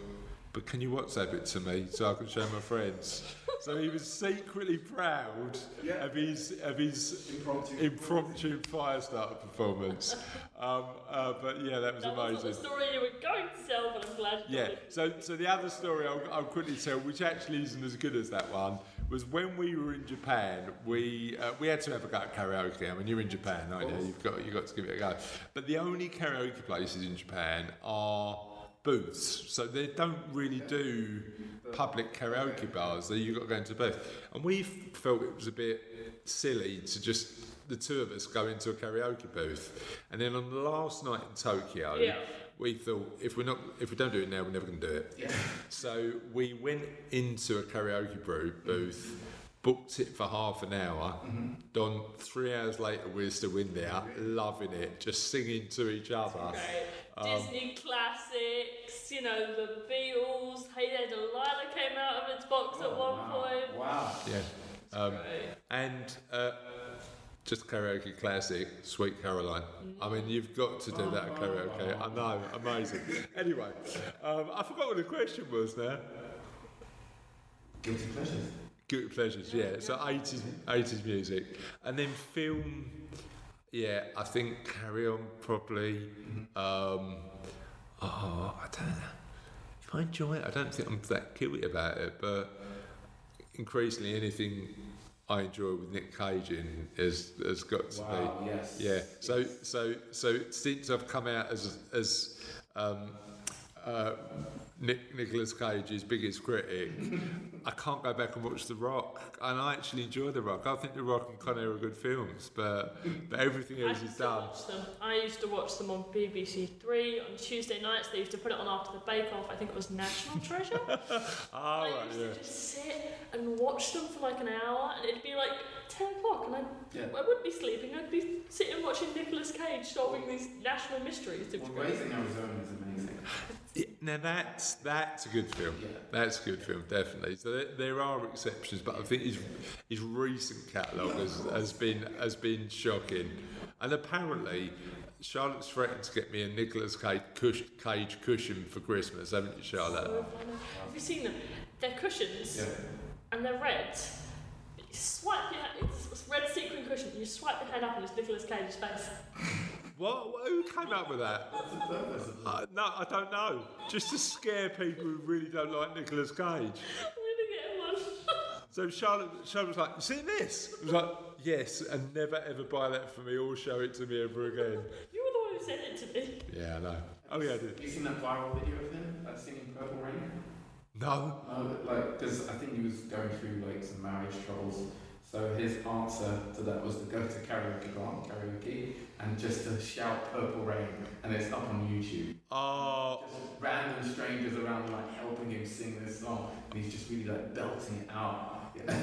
But can you WhatsApp it to me so I can show my friends? So he was secretly proud
Yeah.
of his of his
Impromptu.
impromptu Firestarter performance. Um, uh, but yeah, that was
That wasn't the story you were going to tell, but I'm glad you
Yeah.
told it.
So so the other story I'll, I'll quickly tell, which actually isn't as good as that one, was when we were in Japan. We uh, we had to have a go at karaoke. I mean, you're in Japan, aren't you? You've got you've got to give it a go. But the only karaoke places in Japan are booths, so they don't really do public karaoke bars. So you've got to go into a booth, and we felt it was a bit silly to just the two of us go into a karaoke booth, and then on the last night in Tokyo.
Yeah.
We thought if we're not, if we don't do it now, we're never going to do it.
Yeah.
So we went into a karaoke brew mm-hmm. booth, booked it for half an hour. Mm-hmm. done three hours later, we're still in there, loving it, just singing to each other.
Great.
Um,
Disney classics, you know, the Beatles. Hey There Delilah came out of its box at one
wow.
point.
Wow.
Yeah. Um,
Great.
and uh, just karaoke classic, Sweet Caroline. I mean, you've got to do that at karaoke. I know, amazing. Anyway, um, I forgot what the question was now.
Guilty pleasures.
Guilty pleasures, yeah. So 80s, 80s music. And then film, yeah, I think Carry On probably. Um, oh, I don't know. If I enjoy it, I don't think I'm that guilty about it, but increasingly anything I enjoy with Nick Cage in has, has got to
Wow.
be.
Yes.
Yeah. So so so since I've come out as as um, uh, Nick, Nicolas Cage's biggest critic, I can't go back and watch The Rock. And I actually enjoy The Rock. I think The Rock and Con Air are good films, but, but everything
I
else
used
is
to
done.
watch them. I used to watch them on BBC Three on Tuesday nights. They used to put it on after the Bake Off. I think it was National Treasure.
Ah,
I
right,
used
yeah.
to just sit and watch them for like an hour, and it'd be like ten o'clock, and I,
Yeah.
I wouldn't be sleeping. I'd be sitting watching Nicolas Cage solving these national mysteries. It was
Well. Raising Arizona is amazing.
Yeah, Now that's that's a good film.
Yeah.
That's a good film, definitely. So there, there are exceptions, but I think his his recent catalogue has, has been has been shocking. And apparently, Charlotte's threatened to get me a Nicolas Cage, cush, Cage cushion for Christmas, haven't you, Charlotte?
So. Have you seen them? They're cushions,
Yeah.
and they're red. You swipe your it's it's red sequin cushion. You swipe your head up, and it's Nicolas Cage's face.
What? Who came up with that?
What's the purpose of that?
Uh, no, I don't know. Just to scare people who really don't like Nicolas Cage.
I'm gonna get one.
So Charlotte, Charlotte was like, "You seen this?" I was like, "Yes," and never ever buy that for me or show it to me ever again.
you were the one who sent it to me.
Yeah, I know. Oh yeah, I did.
Have you seen that viral video of him uh, singing Purple Rain?
No.
No, like, because I think he was going through like some marriage troubles. So his answer to that was to go to karaoke bar, karaoke, and just to shout Purple Rain, and it's up on YouTube.
Oh,
Just random strangers around like helping him sing this song, and he's just really like belting it out. Yeah.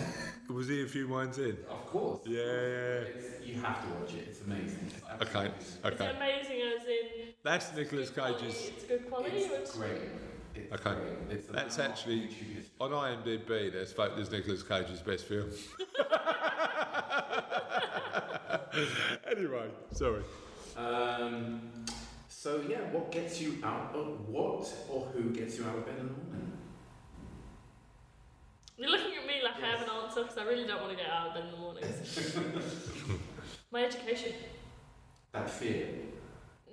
was he a few wines in?
of course.
Yeah, yeah.
It's, you have to watch it. It's amazing. It's
Okay,
absolutely-
It's
okay.
amazing as in
That's Nicolas Cage's.
It's good quality.
It's great. It's
Okay.
great. It's
That's actually- On IMDb, there's voted as Nicolas Cage's best film. anyway, sorry.
Um, so yeah, what gets you out of what or who gets you out of bed in the morning?
You're looking at me like I have an answer because I really don't want to get out of bed in the mornings. My education.
That fear.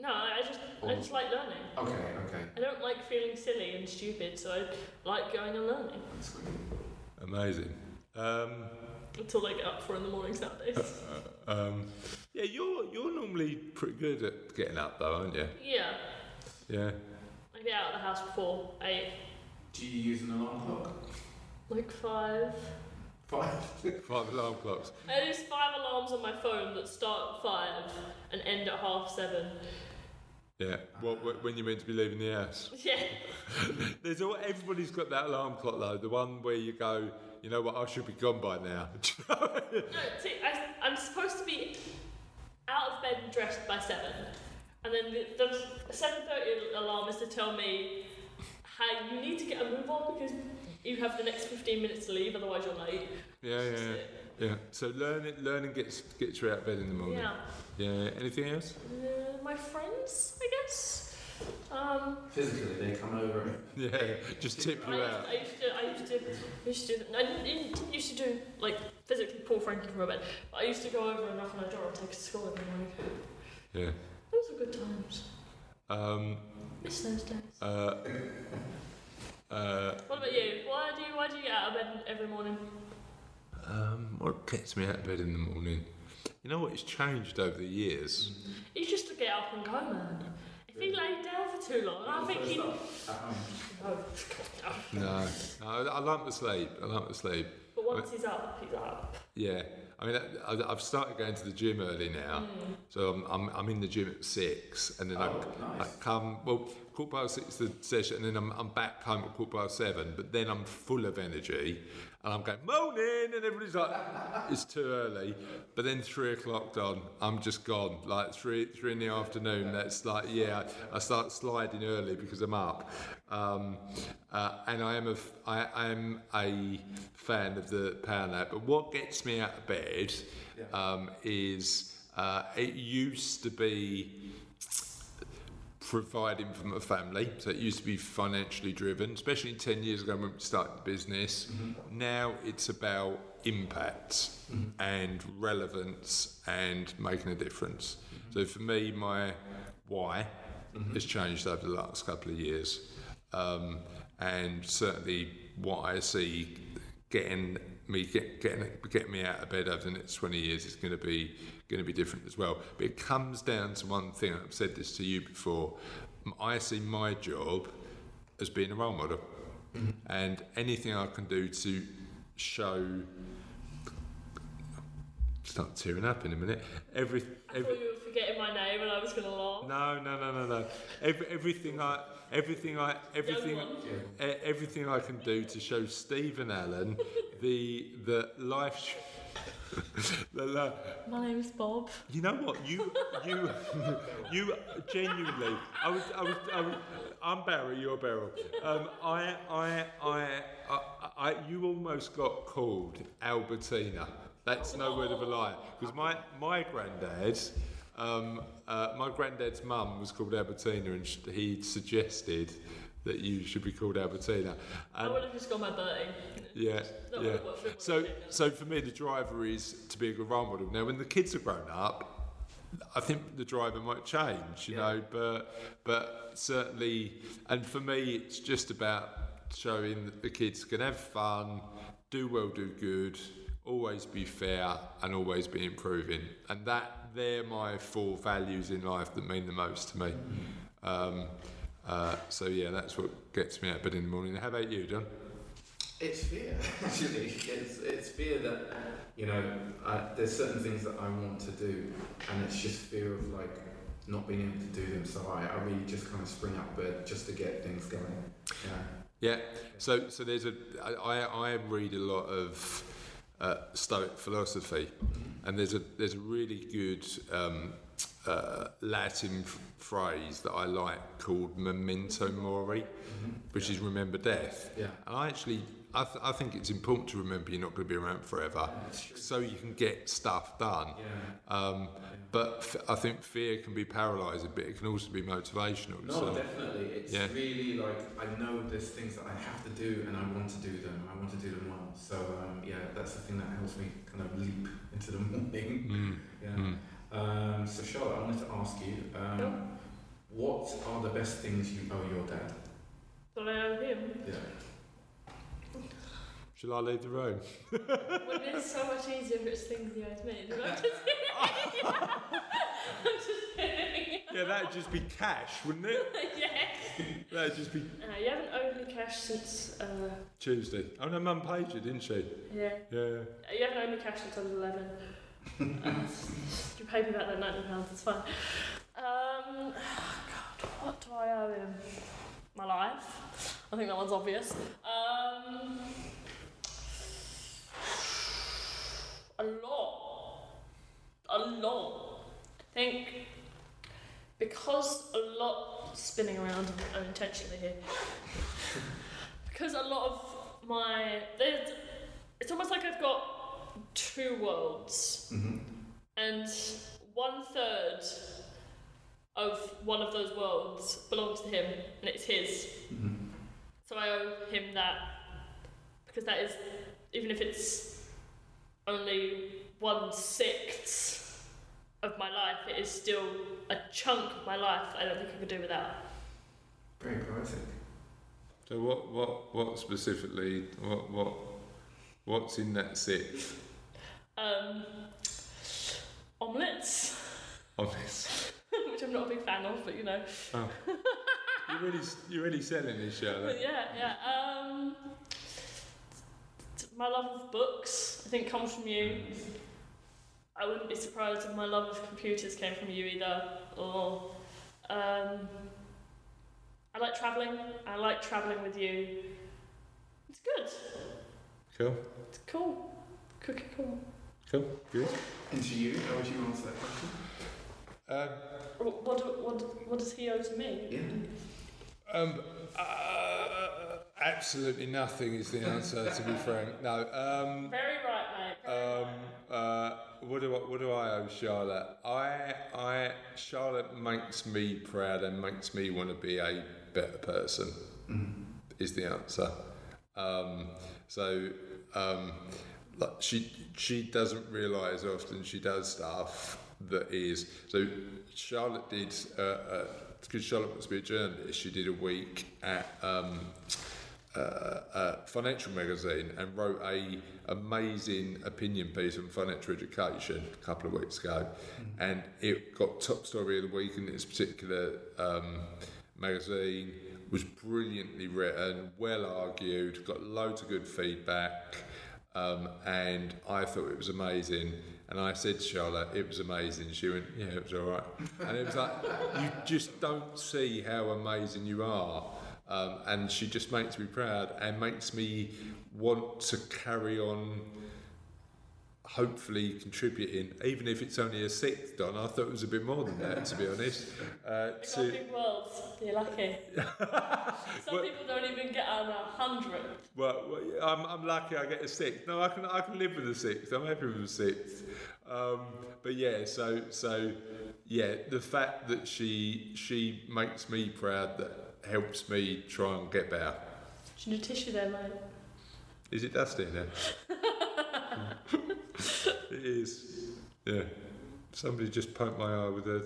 No, I I just I just like learning.
Okay, okay.
I don't like feeling silly and stupid, so I like going and learning
That's great.
Amazing. Um,
until I get up for in the mornings nowadays.
um, yeah, you're you're normally pretty good at getting up, though, aren't you?
yeah,
Yeah.
I get out of the house before eight,
Do you use an alarm clock?
like five.
Five.
Five alarm clocks.
I use five alarms on my phone that start at five and end at half seven.
Yeah. Wh- when you're meant to be leaving the house?
Yeah,
There's all everybody's got that alarm clock though. The one where you go, you know what? I should be gone by now.
no, see, I, I'm supposed to be out of bed and dressed by seven, and then the, the seven thirty alarm is to tell me, "Hey, you need to get a move on because you have the next fifteen minutes to leave, otherwise you're late."
yeah, yeah, yeah. yeah. So learning learning gets gets you out of bed in the morning.
Yeah.
Yeah. Anything else?
Uh, my friends, I guess. Um,
Physically, they come over.
Yeah. Just tip
I
you
used,
out.
I used to, I used to, I used to, I didn't, didn't used to do like physically pull Frankie from her bed, but I used to go over and knock on her door and take her to school every morning.
Yeah.
Those were good times.
Um.
Miss those days.
Uh. Uh.
What about you? Why do you, why do you get out of bed every morning?
Um. What gets me out of bed in the morning? You know what? It's changed over the years.
He's just to get up and go, man. If he laid down for too long, I think he. No,
At home.
no.
No. no I, I like the sleep. I like the sleep.
But once he's up, he's up.
Yeah, I mean, I, I've started going to the gym early now,
Mm.
so I'm, I'm, I'm in the gym at six, and then I,
Oh,
I
nice.
come well quarter past six the session, and then I'm, I'm back home at quarter past seven. But then I'm full of energy, and I'm going morning, and everybody's like, it's too early. But then three o'clock on, I'm just gone. Like three three in the afternoon, that's like yeah, I start sliding early because I'm up. Um, uh, and I am a I, am a fan of the power nap. But what gets me out of bed um, is uh, it used to be providing for my family. So it used to be financially driven, especially 10 years ago when we started the business. Mm-hmm. Now it's about impact mm-hmm. and relevance and making a difference. Mm-hmm. So for me, my why has changed over the last couple of years. Um, and certainly what I see getting me get, getting getting me out of bed over the next 20 years is going to be going to be different as well. But it comes down to one thing. I've said this to you before. I see my job as being a role model, mm-hmm. and anything I can do to show. Start tearing up in a minute. Every,
I thought you were forgetting my name and I was going to laugh.
no, no, no, no, no. Every, everything I, everything I, everything,
one.
Everything I can do to show Stephen Allen the the life. the, li-
My name's Bob.
you know what you you you genuinely. I was I was, I was I'm Barry. You're Beryl. Um, I, I I I I you almost got called Albertina. That's no word of a lie. Because my my granddad. Um, uh, my granddad's mum was called Albertina, and sh- he suggested that you should be called Albertina.
I would have just got my Bertie.
yeah,
That
yeah.
would've worked
So, so for me, the driver is to be a good role model. Now, when the kids are grown up, I think the driver might change, you
Yeah.
know, but but certainly, and for me, it's just about showing that the kids can have fun, do well, do good, always be fair, and always be improving, and that they're my four values in life that mean the most to me. Um, uh, so yeah, that's what gets me out of bed in the morning. How about you, John?
It's fear, actually. It's, it's fear that, you know, I, there's certain things that I want to do, and it's just fear of like not being able to do them. So I, I really just kind of spring up bed just to get things going. Know?
Yeah. So so there's a I I read a lot of uh, Stoic philosophy, and there's a there's a really good um, uh, Latin phrase that I like called memento mori, which is remember death.
Yeah.
And I actually I, th- I think it's important to remember you're not going to be around forever,
true.
so you can get stuff done.
Yeah.
Um, but f- I think fear can be paralysing, but it can also be motivational.
No,
so.
definitely. It's
Yeah.
really like I know there's things that I have to do, and I want to do them. I want to do them well. So um, yeah, that's the thing that helps me kind of leap into the morning.
Mm,
Yeah.
mm.
Um, so Charlotte, I wanted to ask you, um,
Yep.
what are the best things you owe your dad?
But I owe him.
Yeah.
Shall I leave the room?
Well, it's so much easier if it's things you me. I'm just kidding. I'm just kidding.
Yeah, that'd just be cash, wouldn't it?
yeah.
That'd just be
Uh, you haven't owed me cash since. Uh,
Tuesday. Oh no, Mum paid you, didn't she?
yeah.
Yeah.
Uh, You haven't owed me cash since I was 11. uh, you paid me back that 90 pounds, it's fine. Um, God, what do I owe him? My life. I think that one's obvious. Um, a lot. A lot. I think because a lot spinning around unintentionally here. because a lot of my there's, it's almost like I've got two worlds
Mm-hmm.
and one third of one of those worlds belongs to him and it's his.
Mm-hmm.
So I owe him that because that is even if it's only one sixth of my life, it is still a chunk of my life I don't think I could do without.
Very poetic.
So what what what specifically what what what's in that sixth?
Um, omelets,
Honest.
which I'm not a big fan of, but you know.
Oh. you're really you're really selling this
But
Charlotte.
yeah, yeah. Um, t- my love of books, I think, comes from you. I wouldn't be surprised if my love of computers came from you either. Or um, I like traveling. I like traveling with you. It's good.
Cool.
It's cool. Cookie cool.
Cool. Good.
And to you, how would you answer that question?
Um,
What, what, what, what does he owe to me?
Yeah.
um, uh, absolutely nothing is the answer. To be frank, no. Um,
Very right, mate. Very
Um, uh, what do I, what do I owe Charlotte? I I Charlotte makes me proud and makes me want to be a better person. Is the answer. Um, so um, like she she doesn't realise often she does stuff that is so. Charlotte did uh, because Charlotte wants to be a journalist. She did a week at. Uh, uh, financial magazine and wrote a amazing opinion piece on financial education a couple of weeks ago, and it got top story of the week in this particular um, magazine was brilliantly written, well argued, got loads of good feedback, um, and I thought it was amazing. And I said to Charlotte, it was amazing. She went, yeah, it was all right. And it was like, you just don't see how amazing you are. Um, and she just makes me proud and makes me want to carry on hopefully contributing, even if it's only a sixth, Don. I thought it was a bit more than that, to be honest. Uh,
It's
to,
big worlds. You're lucky. Some
Well-
people don't even get on a hundred.
well, well, I'm, I'm lucky I get a sixth. No, I can I can live with a sixth. I'm happy with a sixth. Um, but yeah, so so yeah, the fact that she she makes me proud that helps me try and get better.
Do you need tissue there, mate?
Is it dusty in there? it is. Yeah. Somebody just poked my eye with a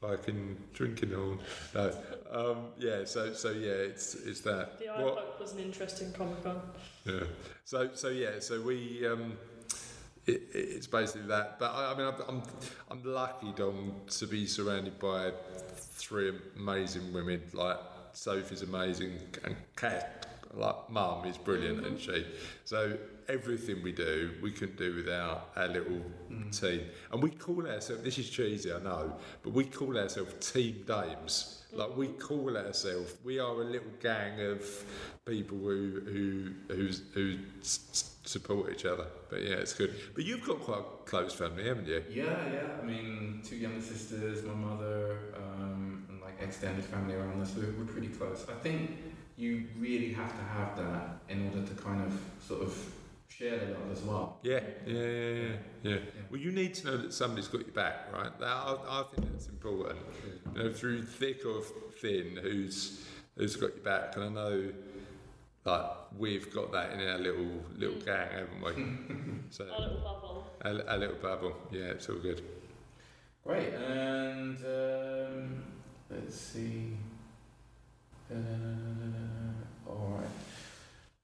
fucking drinking horn. No. Um, yeah. So so yeah, it's it's that.
The eye
What-
poke was an interesting comic con.
Yeah. So so yeah. So we. Um, it, it's basically that, but I, I mean, I'm, I'm I'm lucky, Don, to be surrounded by three amazing women. Like Sophie's amazing, and Kat, like Mum, is brilliant, and mm-hmm. she. So everything we do, we couldn't do without our little mm. team, and we call ourselves. This is cheesy, I know, but we call ourselves Team Dames. Like we mm-hmm. call ourselves, we are a little gang of people who who who's, who s- support each other. But yeah, it's good. But you've got quite a close family, haven't you?
Yeah, yeah. I mean, two younger sisters, my mother, um, like extended family around us. We're, we're pretty close. I think you really have to have that in order to kind of sort of share the love as well.
Yeah, yeah, yeah, yeah, yeah. Well, you need to know that somebody's got your back, right? That, I, I think that's important. You know, through thick or thin, who's who's got your back, and I know. Like we've got that in our little little gang, haven't we? so
Our little bubble.
our, our little bubble, yeah, it's all good.
Great. And um, let's see. Uh, all right.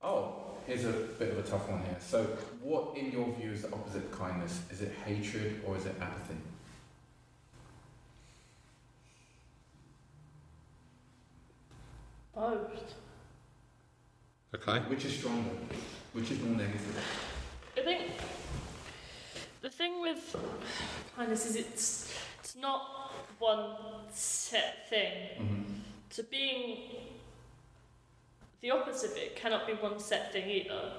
Oh, here's a bit of a tough one here. So, what in your view is the opposite of kindness? Is it hatred or is it apathy?
Both.
Okay.
Which is stronger? Which is more negative?
I think the thing with kindness is it's it's not one set thing.
Mm-hmm.
To being the opposite of it cannot be one set thing either,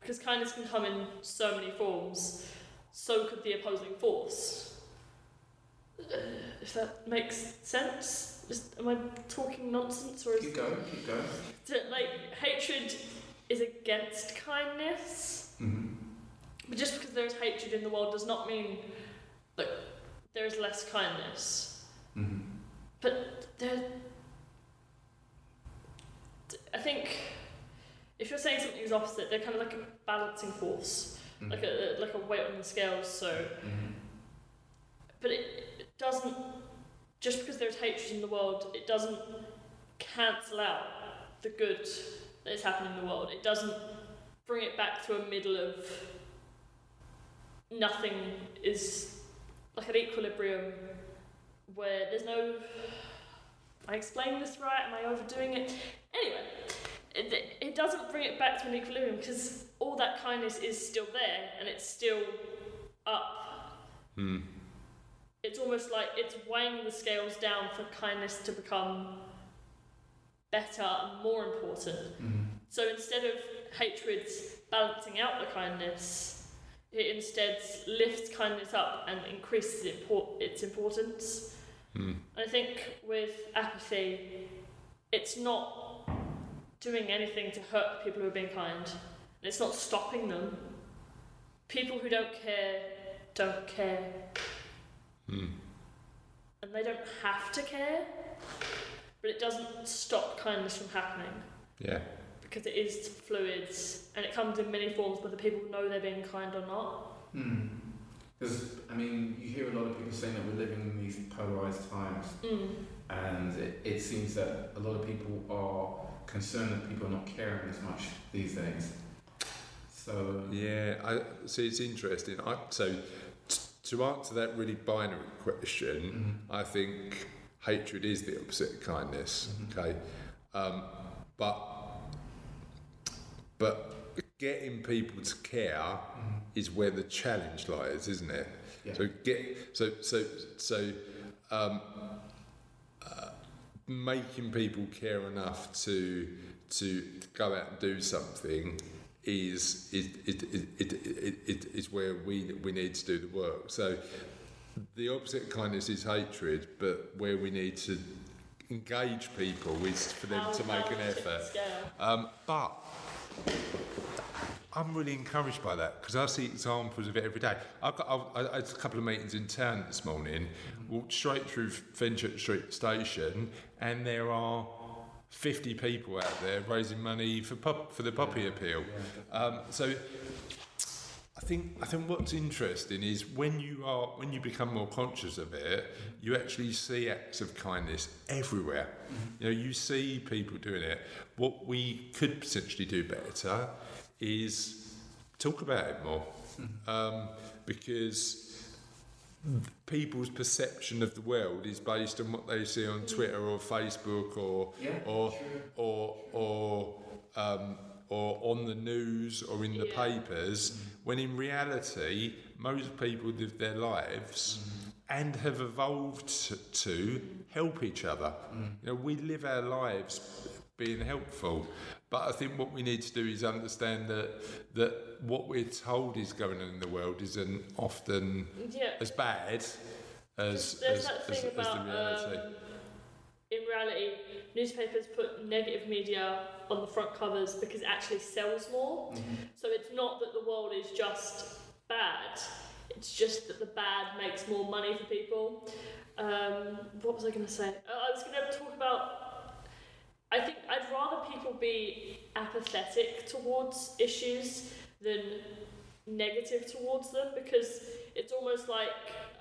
because kindness can come in so many forms. So could the opposing force. Uh, if that makes sense, is, am I talking nonsense or is
Keep going. Keep going.
to, like hatred is against kindness?
Mm-hmm.
But just because there is hatred in the world does not mean that there is less kindness.
Mm-hmm.
But there, I think if you're saying something is opposite, they're kind of like a balancing force,
Mm-hmm.
like a like a weight on the scales. So,
Mm-hmm.
but it, it doesn't. Just because there's hatred in the world, it doesn't cancel out the good that is happening in the world. It doesn't bring it back to a middle of nothing is like an equilibrium where there's no. I explaining this right? Am I overdoing it? Anyway, it, it doesn't bring it back to an equilibrium because all that kindness is still there and it's still up.
Hmm.
It's almost like it's weighing the scales down for kindness to become better and more important.
Mm-hmm.
So instead of hatreds balancing out the kindness, it instead lifts kindness up and increases import- its importance. And I think with apathy, it's not doing anything to hurt people who are being kind. And it's not stopping them. People who don't care don't care.
Hmm.
And they don't have to care. But it doesn't stop kindness from happening
Yeah.
Because it is fluids and it comes in many forms whether people know they're being kind or not.
Because I mean, you hear a lot of people saying that we're living in these polarized times,
Mm.
and it, it seems that a lot of people are concerned that people are not caring as much these days. So
Yeah, I see. It's interesting. I, so, t- to answer that really binary question,
Mhm.
I think hatred is the opposite of kindness. Okay, um, but but getting people to care is where the challenge lies, isn't it?
Yeah.
So get so so so um, uh, making people care enough to to go out and do something is is it, it, it, it, it, is where we we need to do the work. So the opposite of kindness is hatred, but where we need to engage people is for them
How-
to make an effort. Um, but I'm really encouraged by that because I see examples of it every day. I've got, I, I had a couple of meetings in town this morning, walked straight through Fenchurch Street station, and there are 50 people out there raising money for pop, for the poppy appeal. Um, so think I think what's interesting is when you are when you become more conscious of it, you actually see acts of kindness everywhere. You know, you see people doing it. What we could potentially do better is talk about it more, um, because people's perception of the world is based on what they see on Twitter or Facebook or
Yeah,
or
true.
or or um, or on the news or in the
Yeah.
papers, when in reality most people live their lives and have evolved to, help each other. You know, we live our lives being helpful, but I think what we need to do is understand that that what we're told is going on in the world isn't often
Yeah.
as bad as
There's
as,
that
as,
thing
as the reality.
um, in reality, newspapers put negative media on the front covers because it actually sells more. So it's not that the world is just bad; it's just that the bad makes more money for people. Um, what was I going to say? Uh, I was going to talk about. I think I'd rather people be apathetic towards issues than negative towards them because it's almost like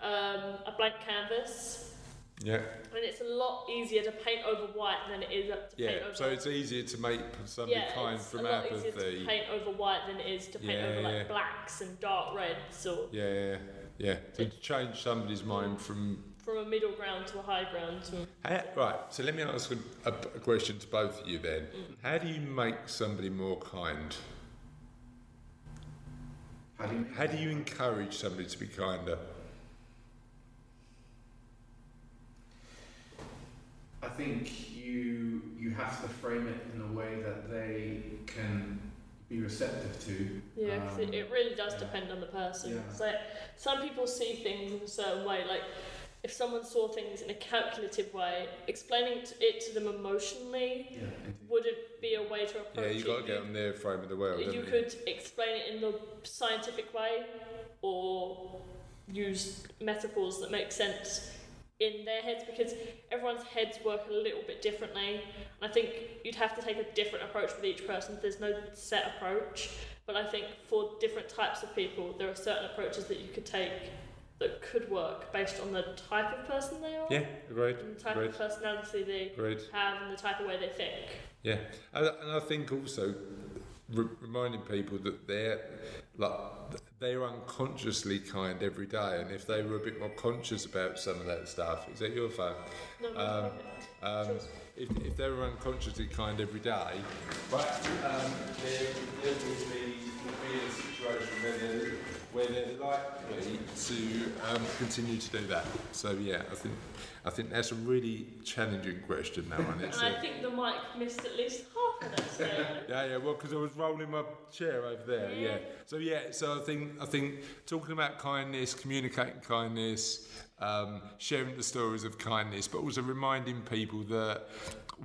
um, a blank canvas.
Yeah.
And it's a lot easier to paint over white than it is to
Yeah,
paint over.
so it's easier to make somebody
yeah,
kind
it's
from
a lot easier to paint over white than it is to paint
Yeah,
over like
yeah.
blacks and dark reds or
Yeah, yeah, yeah. So to change somebody's mind from.
from a middle ground to a high ground. To,
How, right, so let me ask a, a, a question to both of you then.
Mm.
How do you make somebody more kind?
How do you
How do you encourage somebody to be kinder?
I think you you have to frame it in a way that they can be receptive to.
Yeah, it,
Um,
it really does
yeah.
depend on the person.
Yeah.
It's like some people see things in a certain way. Like if someone saw things in a calculative way, explaining t- it to them emotionally
Yeah, indeed.
would it be a way to approach it?
Yeah,
it.
you got to get on their frame of the world.
you
haven't you?
could explain it in the scientific way or use metaphors that make sense in their heads because everyone's heads work a little bit differently. And i think you'd have to take a different approach with each person. There's no set approach. But i think for different types of people there are certain approaches that you could take that could work based on the type of person they are
Yeah, agreed.
and the type of personality they have and the type of way they think.
Yeah, and, and I think also re- reminding people that they're like they're unconsciously kind every day, and if they were a bit more conscious about some of that stuff, is that your phone?
no, no,
Um,
okay.
Um, if, if they were unconsciously kind every day, but um, there, there would be, would be a situation where they're, where they're likely to um, continue to do that. So yeah, I think I think that's a really challenging question. It's
And
a-
I think the mic missed at least half of that
yeah, yeah. Well, because I was rolling my chair over there. Yeah.
Yeah.
So yeah. So I think I think talking about kindness, communicating kindness, um, sharing the stories of kindness, but also reminding people that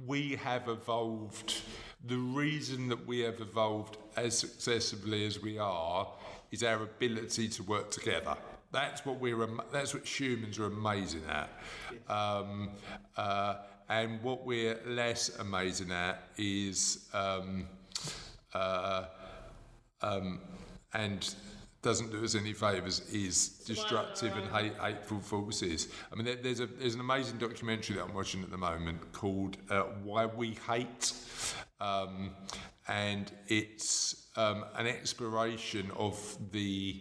we have evolved. The reason that we have evolved as successfully as we are is our ability to work together. That's what we're. That's what humans are amazing at. Um, uh, and what we're less amazing at is um, uh, um, and doesn't do us any favours is destructive and hate, hateful forces. I mean, there's a there's an amazing documentary that I'm watching at the moment called uh, Why We Hate, um, and it's um, an exploration of the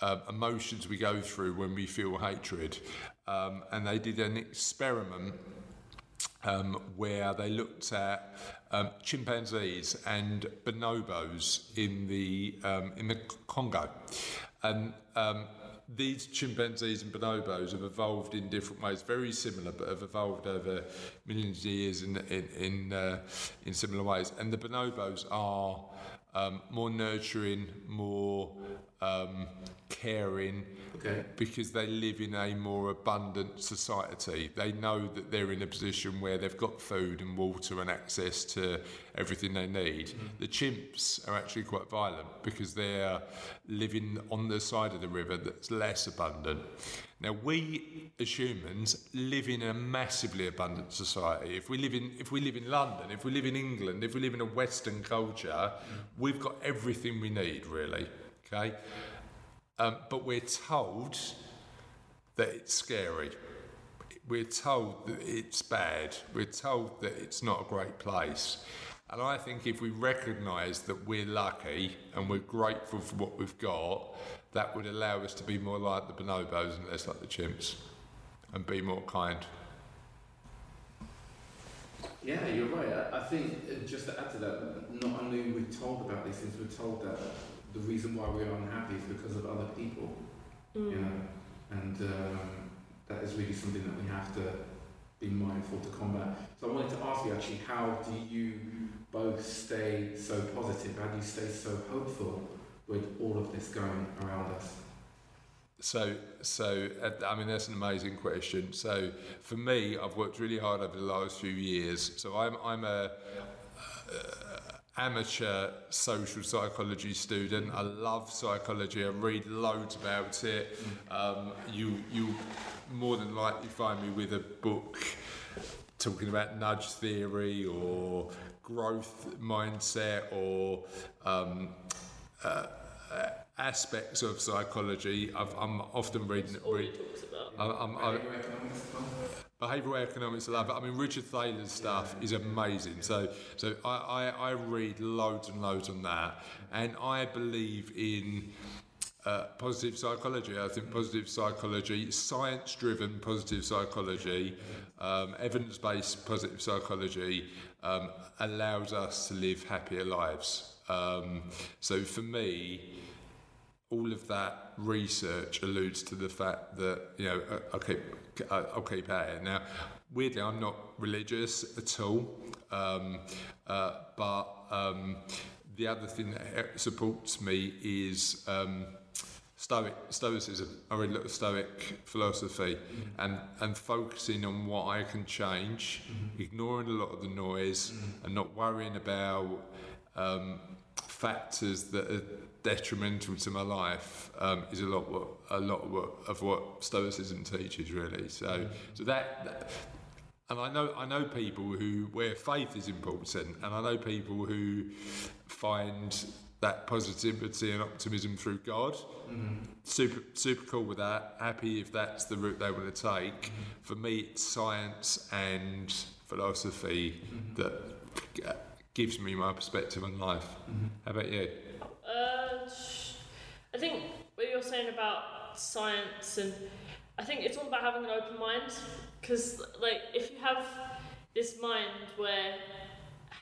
uh, emotions we go through when we feel hatred. um, and they did an experiment um, where they looked at um, chimpanzees and bonobos in the um, in the Congo, and um, these chimpanzees and bonobos have evolved in different ways, very similar, but have evolved over millions of years in in in, uh, in similar ways. And the bonobos are um, more nurturing, more um, caring,
Okay.
because they live in a more abundant society. They know that they're in a position where they've got food and water and access to everything they need. The chimps are actually quite violent because they're living on the side of the river that's less abundant. Now we as humans live in a massively abundant society. If we live in if we live in London, if we live in England, if we live in a Western culture, we've got everything we need really. Okay? Um, but we're told that it's scary. We're told that it's bad. We're told that it's not a great place. And I think if we recognise that we're lucky and we're grateful for what we've got, that would allow us to be more like the bonobos and less like the chimps and be more kind.
Yeah, you're right. I, I think uh, just to add to that, not only we're told about these things, we're told that the reason why we're unhappy is because of other people.
Mm.
You know, and um, that is really something that we have to be mindful to combat. So I wanted to ask you actually, how do you both stay so positive? How do you stay so hopeful with all of this going around us?
So, so uh, I mean that's an amazing question. So, for me, I've worked really hard over the last few years. So, I'm I'm a uh, amateur social psychology student. I love psychology. I read loads about it. Um, you you more than likely find me with a book talking about nudge theory or growth mindset or um, uh, aspects of psychology. I've, I'm often reading.
That's all
read,
he talks about.
I- I'm, I,
Behavioural economics as well?
Behavioural I love it. I mean, Richard Thaler's stuff is amazing. So, so I, I, I read loads and loads on that, and I believe in uh, positive psychology. I think positive psychology, science-driven positive psychology, um, evidence-based positive psychology, um, allows us to live happier lives. Um, so, for me, all of that research alludes to the fact that you know uh, I'll keep I'll keep at it. Now, weirdly, I'm not religious at all, um, uh, but um, the other thing that supports me is. Um, Stoic, Stoicism. I read a lot of Stoic philosophy, and and focusing on what I can change, ignoring a lot of the noise, and not worrying about um, factors that are detrimental to my life um, is a lot what a lot of what, of what Stoicism teaches really. So mm. so that, that and I know I know people who where faith is important, and I know people who find that positivity and optimism through God. Mm-hmm. Super super cool with that. Happy if that's the route they want to take. Mm-hmm. For me, it's science and philosophy mm-hmm. that gives me my perspective on life. How about you?
I think what you're saying about science and I think it's all about having an open mind because like if you have this mind where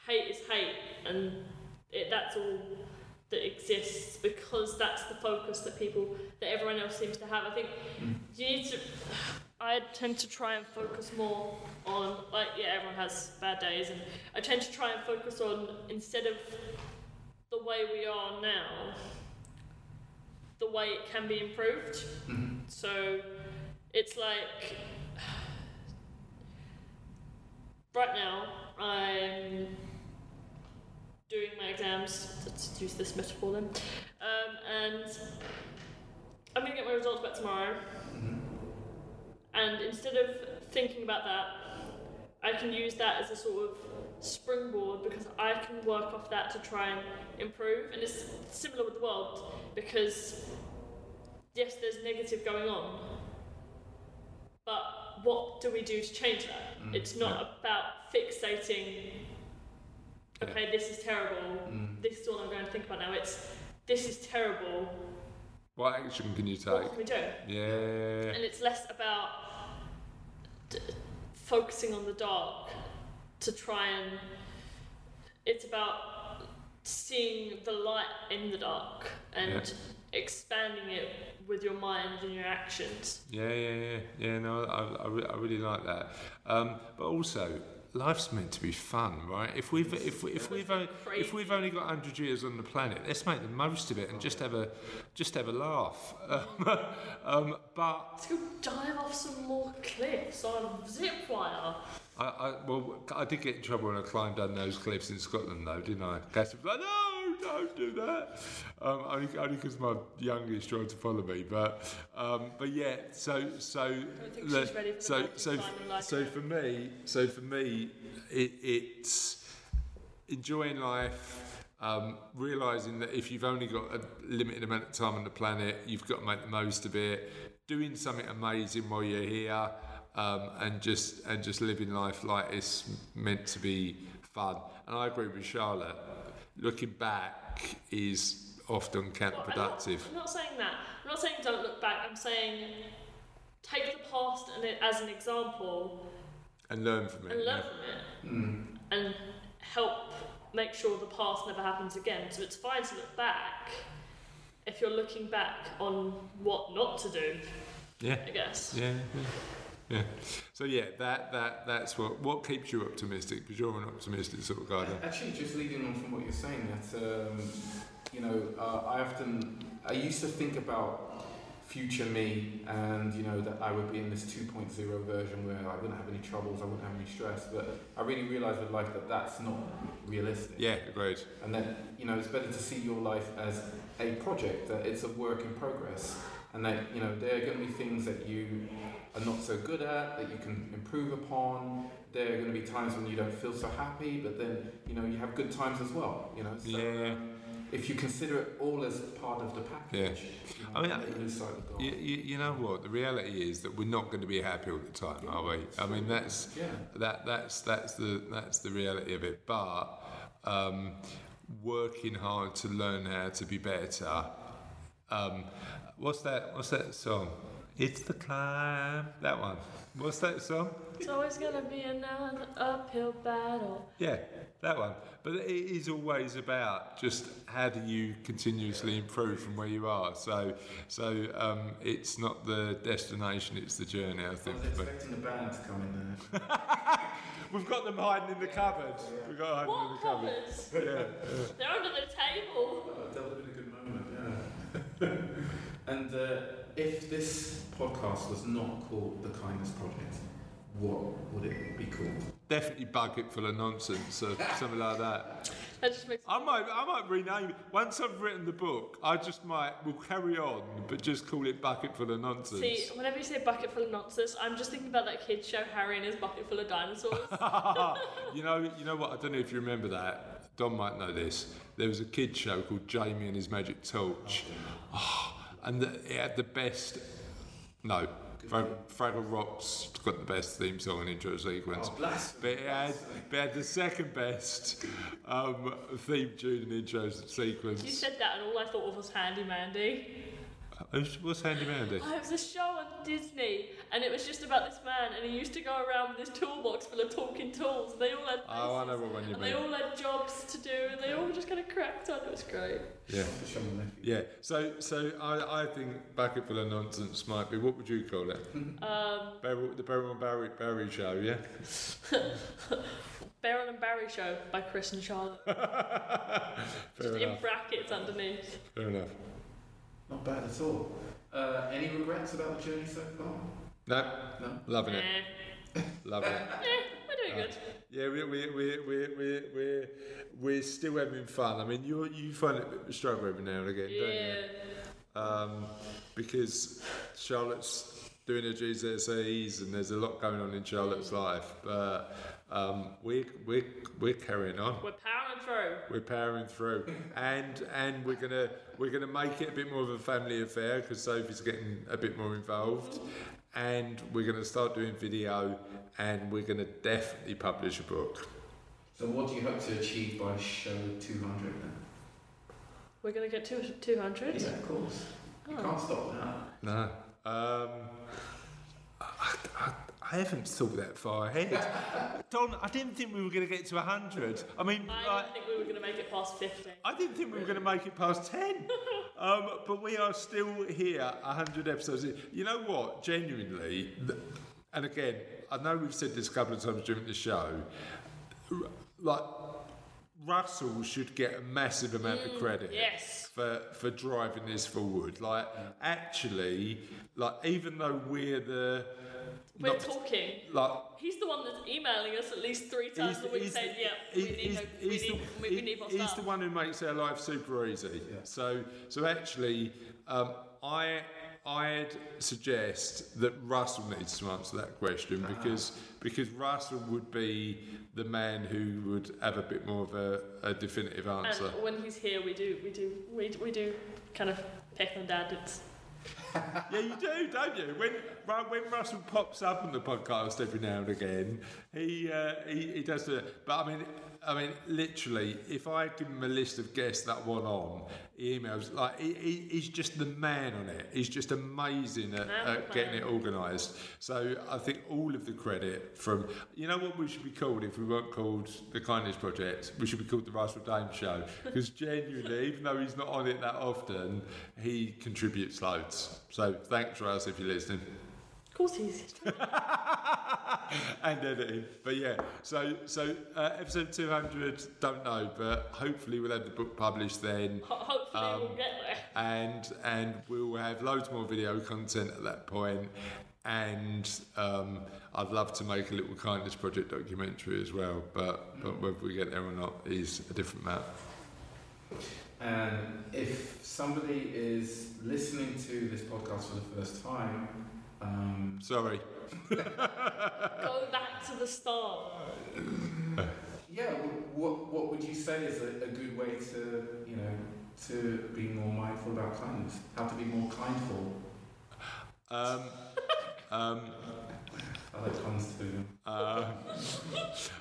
hate is hate and it, that's all that exists because that's the focus that people that everyone else seems to have I think mm. you need to I tend to try and focus more on like yeah everyone has bad days and I tend to try and focus on instead of the way we are now, the way it can be improved. So it's like right now I'm doing my exams. Let's use this metaphor then, um, and I'm gonna get my results back tomorrow. And instead of thinking about that, I can use that as a sort of springboard because I can work off that to try and improve. And it's similar with the world because, yes, there's negative going on, but what do we do to change that?
Mm,
it's not about fixating, okay, this is terrible,
Mm.
this is all I'm going to think about now. It's this is terrible,
What action can you take?
what can we do?
Yeah.
And it's less about d- focusing on the dark to try and. It's about seeing the light in the dark and expanding it with your mind and your actions.
Yeah, yeah, yeah, yeah. No, I, I, re- I really like that. Um, but also, life's meant to be fun, right? If we've if, we, if we've only, if we've only got hundred years on the planet, let's make the most of it and just have a just have a laugh. um, but
Let's go dive off some more cliffs on zip wire.
I, I well, I did get in trouble when I climbed down those cliffs in Scotland, though, didn't I? Cass was like, "No, don't do that." Um, only because my youngest tried to follow me, but um, but yeah. So so
I don't think
the-
for
so so
like
so for me, so for me, it, it's enjoying life. Um, realizing that if you've only got a limited amount of time on the planet, you've got to make the most of it. Doing something amazing while you're here, um, and just and just living life like it's meant to be fun. And I agree with Charlotte. Looking back is often
Well, I'm not-
counterproductive.
I'm not saying that. I'm not saying don't look back. I'm saying take the past and it as an example
And learn from it.
and learn
yeah.
from it and help make sure the past never happens again. So it's fine to look back if you're looking back on what not to do,
Yeah.
I guess.
Yeah, yeah, yeah. So yeah, that that that's what what keeps you optimistic because you're an optimistic sort of guy.
Actually, just leading on from what you're saying, that um, you know, uh, I often I used to think about future me, and you know that I would be in this 2.0 version where I wouldn't have any troubles, I wouldn't have any stress. But I really realised with life that that's not realistic.
Yeah, agreed.
And that you know it's better to see your life as a project, that it's a work in progress, and that you know there are going to be things that you are not so good at that you can improve upon. There are going to be times when you don't feel so happy, but then you know you have good times as well. You know, so
Yeah.
if you consider it all as part of the package, you know,
I mean,
you lose sight of the.
You, you, you know what? The reality is that we're not going to be happy all the time, are we? I mean, that's
yeah.
that that's that's the that's the reality of it. But um, working hard to learn how to be better. Um, what's that? What's that song? It's the climb. That one. What's that song?
It's always gonna be another uphill battle.
Yeah, that one. But it is always about just how do you continuously improve from where you are. So, so um, it's not the destination; it's the journey. I
I
think.
was
But
expecting the band to come in there.
we've got them hiding in the cupboard. We've got hiding in
What
the cupboard.
covers?
Yeah.
They're under the table.
Oh, that would have been a good moment, yeah. and uh, if this podcast was not called The Kindness Project, what would it be called?
Definitely bucket full of nonsense or something like that.
That just makes
I might, I might rename it. Once I've written the book, I just might, we'll carry on, but just call it bucket full of nonsense.
See, whenever you say bucket full of nonsense, I'm just thinking about that kid's show, Harry and his bucket full of dinosaurs.
you know, you know what? I don't know if you remember that. Don might know this. There was a kids show called Jamie and his Magic Torch, oh, ah, and the, it had the best. No, Frag- Fraggle Rock's got the best theme song and intro sequence.
Oh, blasphemy.
But it had, but it had the second best um, theme tune and intro sequence.
you said that, and all I thought of was Handy Mandy.
What's Handy Mandy?
Oh, it was a show on Disney, and it was just about this man, and he used to go around with his toolbox full of talking tools. And they all had faces,
Oh, I know what one you
and they all had jobs to do, and they all just kind of cracked on. It was great.
Yeah.
Show me nephew.
Yeah, so so I, I think bucket full of nonsense might be what would you call it?
Um,
Beryl, the Beryl and Barry, Barry show, yeah.
Beryl and Barry Show by Chris and Charlotte. Just in brackets underneath.
Fair enough.
Not bad at all. Uh, any regrets about the journey so far?
No,
No?
loving it, loving it.
we're doing good.
Yeah, we we we we we we we're still having fun. I mean, you you find it a bit of a struggle every now and again, don't
Yeah.
you? Um, because Charlotte's doing her GCSEs and there's a lot going on in Charlotte's life, but um, we we we're carrying on.
We're powering through.
We're powering through, and and we're gonna we're gonna make it a bit more of a family affair because Sophie's getting a bit more involved, and we're gonna start doing video, and we're gonna definitely publish a book.
So, what do you hope to achieve by show 200 then?
We're gonna get to 200.
Yeah, of course. You
Oh.
can't stop that.
No, um, I, I, I I haven't thought that far ahead. Don, I didn't think we were going to get to 100. I mean,
I
like,
didn't think we were going to make it past 50.
I didn't think we were going to make it past 10. Um, but we are still here, 100 episodes in. You know what? Genuinely, and again, I know we've said this a couple of times during the show, like, Russell should get a massive amount of credit
yes.
for, for driving this forward. Like, actually, like, even though we're the.
We're
not-
talking.
like,
He's the one that's emailing us at least three times a week saying, yeah, we need, no, we need,
the-
we, need more
he's the one who makes our life super easy.
Yeah.
So, so actually, um, I I'd suggest that Russell needs to answer that question because because Russell would be the man who would have a bit more of a, a definitive answer.
and when he's here, we do, we do, we, we do kind of pick on dad. It's,
yeah, you do, don't you? When when Russell pops up on the podcast every now and again, he uh, he, he does it. But I mean, I mean, literally, if I give him a list of guests that want on, he emails like he, he, he's just the man on it. He's just amazing at, at getting it organised. So I think all of the credit from you know what we should be called if we weren't called the Kindness Project, we should be called the Russell Dame Show because genuinely, even though he's not on it that often, he contributes loads. So thanks, Russ, if you're listening.
of course, he's.
and editing. But yeah, so so uh, episode 200, don't know, but hopefully we'll have the book published then.
Ho- hopefully,
Um,
we'll get there.
and and we'll have loads more video content at that point. point and um, I'd love to make a little kindness project documentary as well but but whether we get there or not is a different matter
And if somebody is listening to this podcast for the first time, um,
sorry
Go back to the start.
yeah, what what would you say is a, a good way to you know to be more mindful about kindness? How to be more kindful?
um, um,
I like puns too.
uh,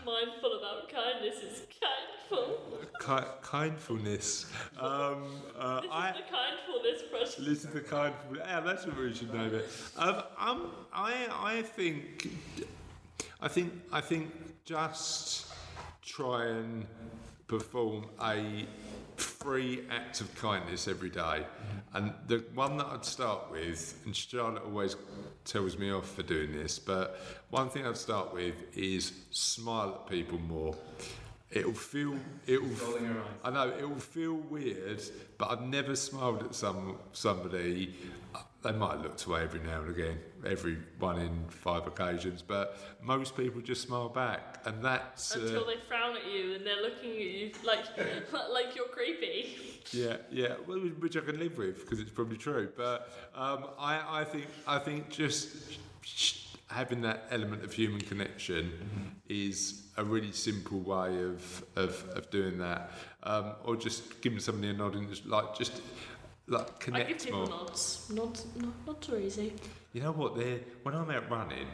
Mindful about kindness is kindful.
ki- kindfulness um, uh,
This
I
is the kindfulness project.
Listen to kind. Yeah, that's what we should name it. Um, um, I, I think, I think, I think, just try and perform a free act of kindness every day. Mm-hmm. And the one that I'd start with, and Charlotte always tells me off for doing this, but one thing I'd start with is smile at people more. It'll feel, it'll
Rolling your eyes.
I know it will feel weird, but I've never smiled at some somebody. They might look away every now and again, every one in five occasions, but most people just smile back, and that's uh,
Until they frown at you and they're looking at you like like you're creepy.
yeah, yeah, well, which I can live with because it's probably true. But um, I, I think, I think just having that element of human connection is a really simple way of of, of doing that, um, or just giving somebody a nod and just like just like connect
I give people
more.
nods. Nods, not, not are easy.
You know what? They're when I'm out running,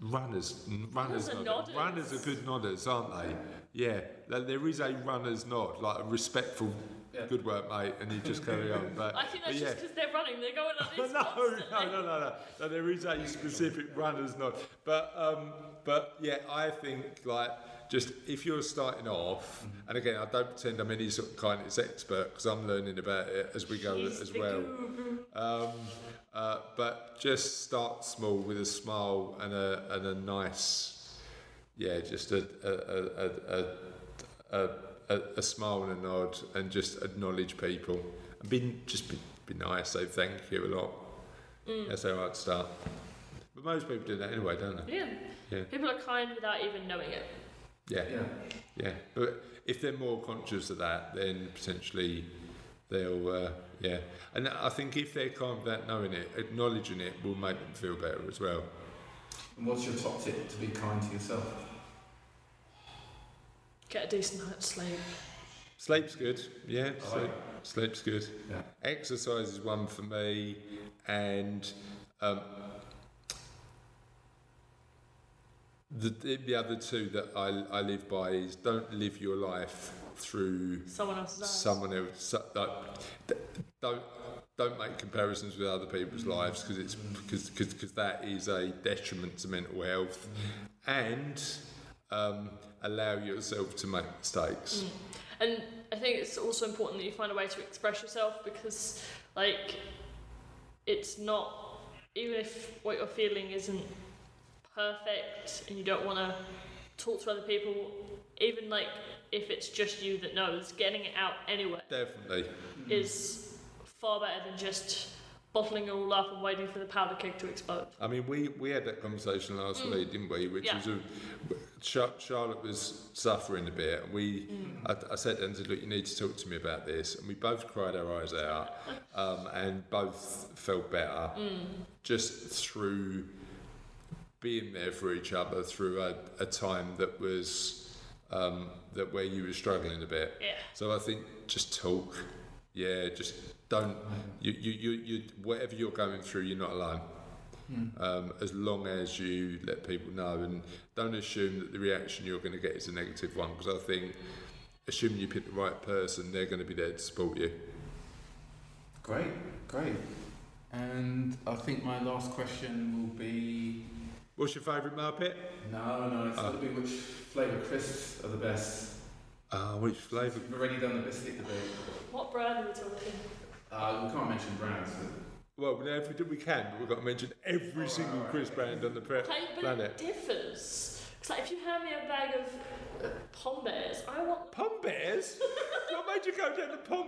runners, runners,
Runners are
nod-
nodders.
runners are good nodders, aren't they? Yeah, there- there is a runner's nod, like a respectful,
Yeah.
good work, mate, and you just carry on. But
I think
but
that's
yeah.
just because they're running. They're going like this
no,
constantly.
no, no, no, no. There is a specific runner's nod, but um, but yeah, I think like just if you're starting off, and again, I don't pretend I'm any sort of kindness expert because I'm learning about it as we go
He's
as well. Um, uh, but just start small with a smile and a and a nice, yeah, just a a a a, a, a, a smile and a nod, and just acknowledge people and be just be, be nice. Say thank you a lot. That's how I'd start. But most people do that anyway, don't they?
Yeah.
Yeah,
People are kind without even knowing it.
Yeah,
Yeah.
yeah. But if they're more conscious of that, then potentially they'll, uh, yeah. And I think if they're kind without knowing it, acknowledging it will make them feel better as well.
And what's your top tip to be kind to yourself?
Get a decent night's sleep.
Sleep's good, yeah.
I
Sleep, sleep's good.
Yeah.
Exercise is one for me, and um, the the other two that I I live by is don't live your life through
Someone else's eyes.
someone else. so- Like, don't don't make comparisons with other people's lives because it's because because that is a detriment to mental health, and um, allow yourself to make mistakes.
And I think it's also important that you find a way to express yourself because, like, it's not, even if what you're feeling isn't perfect and you don't want to talk to other people, even like if it's just you that knows, getting it out anyway
Definitely.
is far better than just bottling it all up and waiting for the powder keg to explode.
I mean, we, we had that conversation last mm. week, didn't we? Which
Yeah.
was a, Char- Charlotte was suffering a bit, and we mm. I, I said to her and said, "Look, you need to talk to me about this." And we both cried our eyes out, um, and both felt better mm. just through being there for each other through a, a time that was um, that where you were struggling a bit.
Yeah.
So I think just talk. Yeah, just don't. You, you, you, you whatever you're going through, you're not alone. Um, as long as you let people know and don't assume that the reaction you're going to get is a negative one, because I think assuming you pick the right person, they're going to be there to support you.
Great, great. And I think my last question will be
What's your favourite Muppet?
no, no, it's
Ah.
got to be which flavour crisps are the best.
Uh, which flavour?
We've already done the biscuit debate.
What brand are we talking?
Uh, we can't mention brands. but-
Well, no, if we, do, we can, but we've got to mention every single crisp brand on the pre-
Okay, but
planet.
it differs. It's like if you hand me a bag of uh, Pom Bears, I want
Pom Bears? what made you go down the Pom,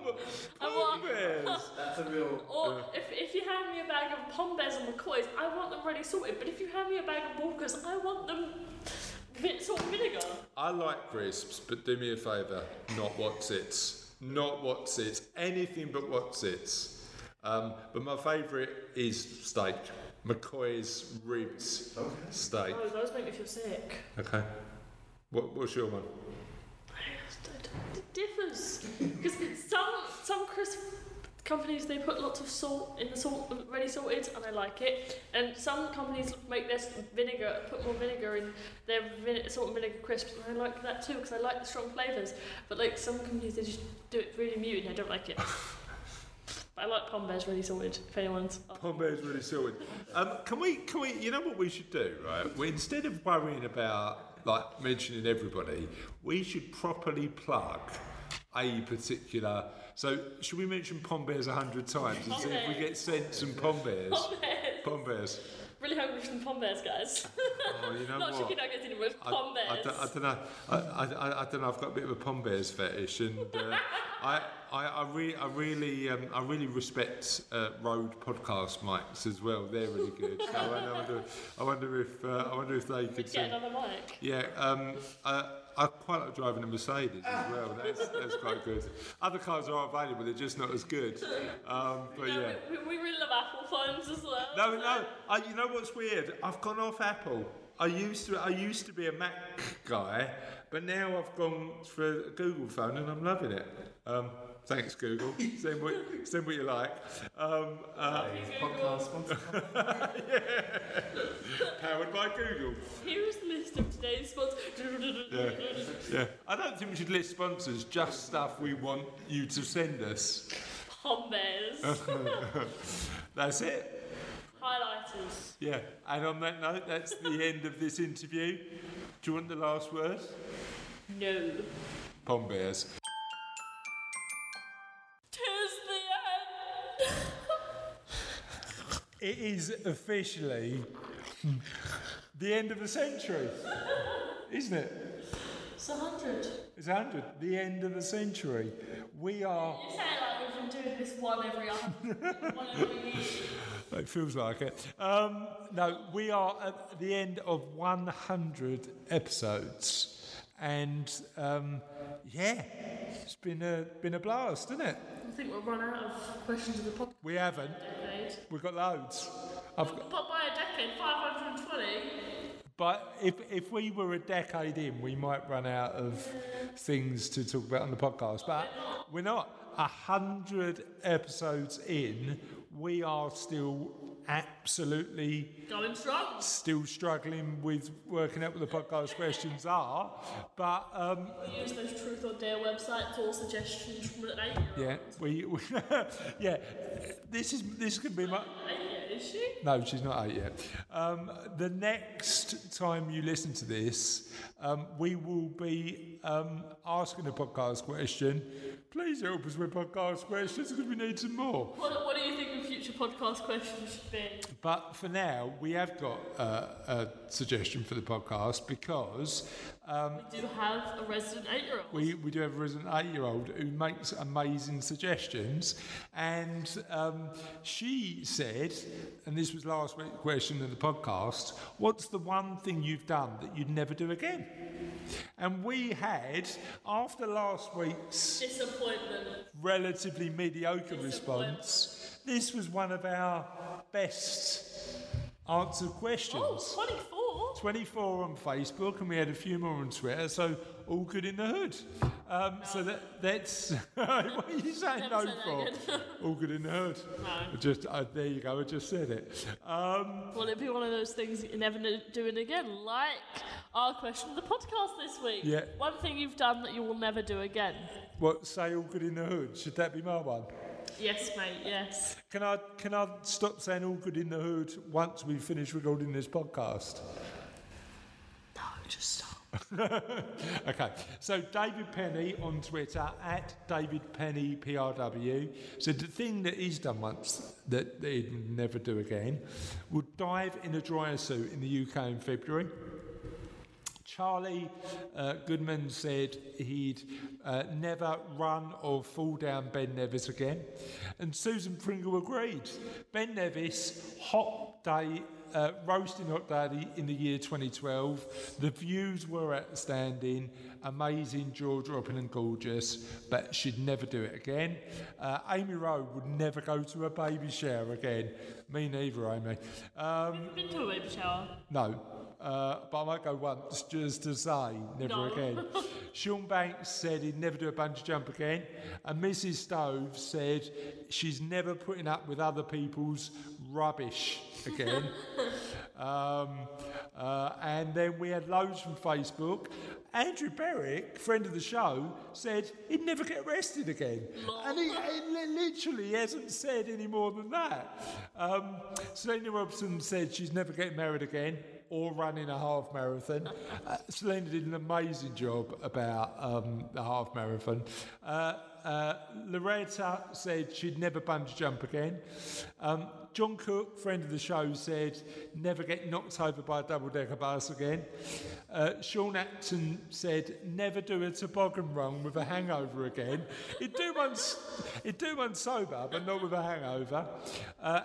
I
pom
want-
Bears?
That's a real.
Or if, if you hand me a bag of Pom Bears and McCoys, I want them ready sorted. But if you hand me a bag of Walkers, I want them vi- salt and vinegar.
I like crisps, but do me a favour, not what's it's. Not what's it's. Anything but what's it's. Um, but my favourite is steak. McCoy's ribs
Okay.
steak.
Oh, those make me feel sick.
Okay. What, what's your one?
It differs because some some crisp companies they put lots of salt in the salt ready salted and I like it, and some companies make their vinegar put more vinegar in their vin- salt and vinegar crisps and I like that too because I like the strong flavors. But like some companies they just do it really muted and I don't like it. but I like Pom Bears really salted. If anyone's up.
Pom Bear's really sorted. Um, can we, can we, you know what we should do, right? We, instead of worrying about, like, mentioning everybody, we should properly plug a particular. So, should we mention Pom Bears a hundred times and see if we get sent some Pom Bears?
Pom Bears.
Pom Bears.
Really hungry for some Pom Bears, guys.
Oh, you know
Not
what?
chicken nuggets anymore. It's
I,
Pom
I,
Bears.
don't, I don't know. I, I, I don't know. I've got a bit of a Pom Bears fetish, and uh, I, I, I, re- I really, um, I really respect uh, Rode podcast mics as well. They're really good. So I wonder, I wonder if, uh, I wonder if they could.
Get another mic.
yeah, um, uh, I quite like driving a Mercedes as well. That's, that's quite good. Other cars are available; they're just not as good. Um, but
No,
yeah.
we, we really love Apple phones as well.
No,
so-
no. I, you know what's weird? I've gone off Apple. I used to. I used to be a Mac guy, but now I've gone for a Google phone, and I'm loving it. Um, thanks, Google. send what send what you like. Um, uh,
Podcast sponsor.
powered by Google.
Here is the list of today's sponsors.
Yeah, yeah. I don't think we should list sponsors. Just stuff we want you to send us.
Pom Bears.
That's it.
Highlighters.
Yeah. And on that note, that's the end of this interview. Do you want the last word?
No.
Pom It is officially the end of the century, isn't it?
It's a hundred.
It's a 100, the end of the century. We are,
You it like we've been doing this one every other, one every year.
it feels like it. Um, no, we are at the end of 100 episodes. And um, yeah, it's been a, been a blast, isn't it?
I think we've run out of questions of the pop
We haven't.
decade.
We've got loads. I've got,
But by a decade, 520.
But if, if we were a decade in, we might run out of things to talk about on the podcast. But we're not. A hundred episodes in, we are still absolutely
Going strong.
still struggling with working out what the podcast questions are. But um,
Use those Truth or Dare website for suggestions from an eight year
yeah, we, we yeah, this is this could be my.
Eight year, is she?
No, she's not eight yet. Um, the next time you listen to this, um, we will be um, asking a podcast question. Please help us with podcast questions because we need some more.
What, what do you think podcast questions should be?
But for now, we have got uh, a suggestion for the podcast because um,
We do have a resident eight year old.
we, we do have a resident eight year old who makes amazing suggestions. And um, she said, and this was last week's question in the podcast, what's the one thing you've done that you'd never do again? And we had, after last week's
Disappointment.
relatively mediocre response, this was one of our best answered questions.
Oh, 24?
24 on Facebook, and we had a few more on Twitter, so all good in the hood. Um, so that, that's what are you saying no for? all good in the hood. I just uh, there you go. I just said it. Um,
Will it be one of those things you're never doing again? Like our question of the podcast this week.
Yeah.
One thing you've done that you will never do again.
what say all good in the hood? Should that be my one?
Yes, mate, yes.
Can I can I stop saying all good in the hood once we finish recording this podcast?
No, just stop.
Okay, so David Penney on Twitter at David Penney PRW said the thing that he's done once that he'd never do again would dive in a dryer suit in the UK in February. Charlie uh, Goodman said he'd uh, never run or fall down Ben Nevis again. And Susan Pringle agreed. Ben Nevis, hot day, uh, roasting hot daddy in the year 2012. The views were outstanding, amazing, jaw dropping, and gorgeous, but she'd never do it again. Uh, Amy Rowe would never go to a baby shower again. Me neither, Amy. Um,
You've been to a baby shower.
no, uh, but I might go once just to say, never
No.
again. Sean Banks said he'd never do a bungee jump again, and Mrs. Stove said she's never putting up with other people's rubbish again. um, uh, and then we had loads from Facebook. Andrew Berwick, friend of the show, said he'd never get arrested again. And he, he literally hasn't said any more than that. Um, Salena Hobson said she's never getting married again or running a half marathon. Uh, Salena did an amazing job about um, the half marathon. Uh, uh, Loretta said she'd never bungee jump again. Um, John Cook, friend of the show, said never get knocked over by a double decker bus again. Uh, Sean Acton said never do a toboggan run with a hangover again. He'd do s- he'd do one sober, but not with a hangover. Uh,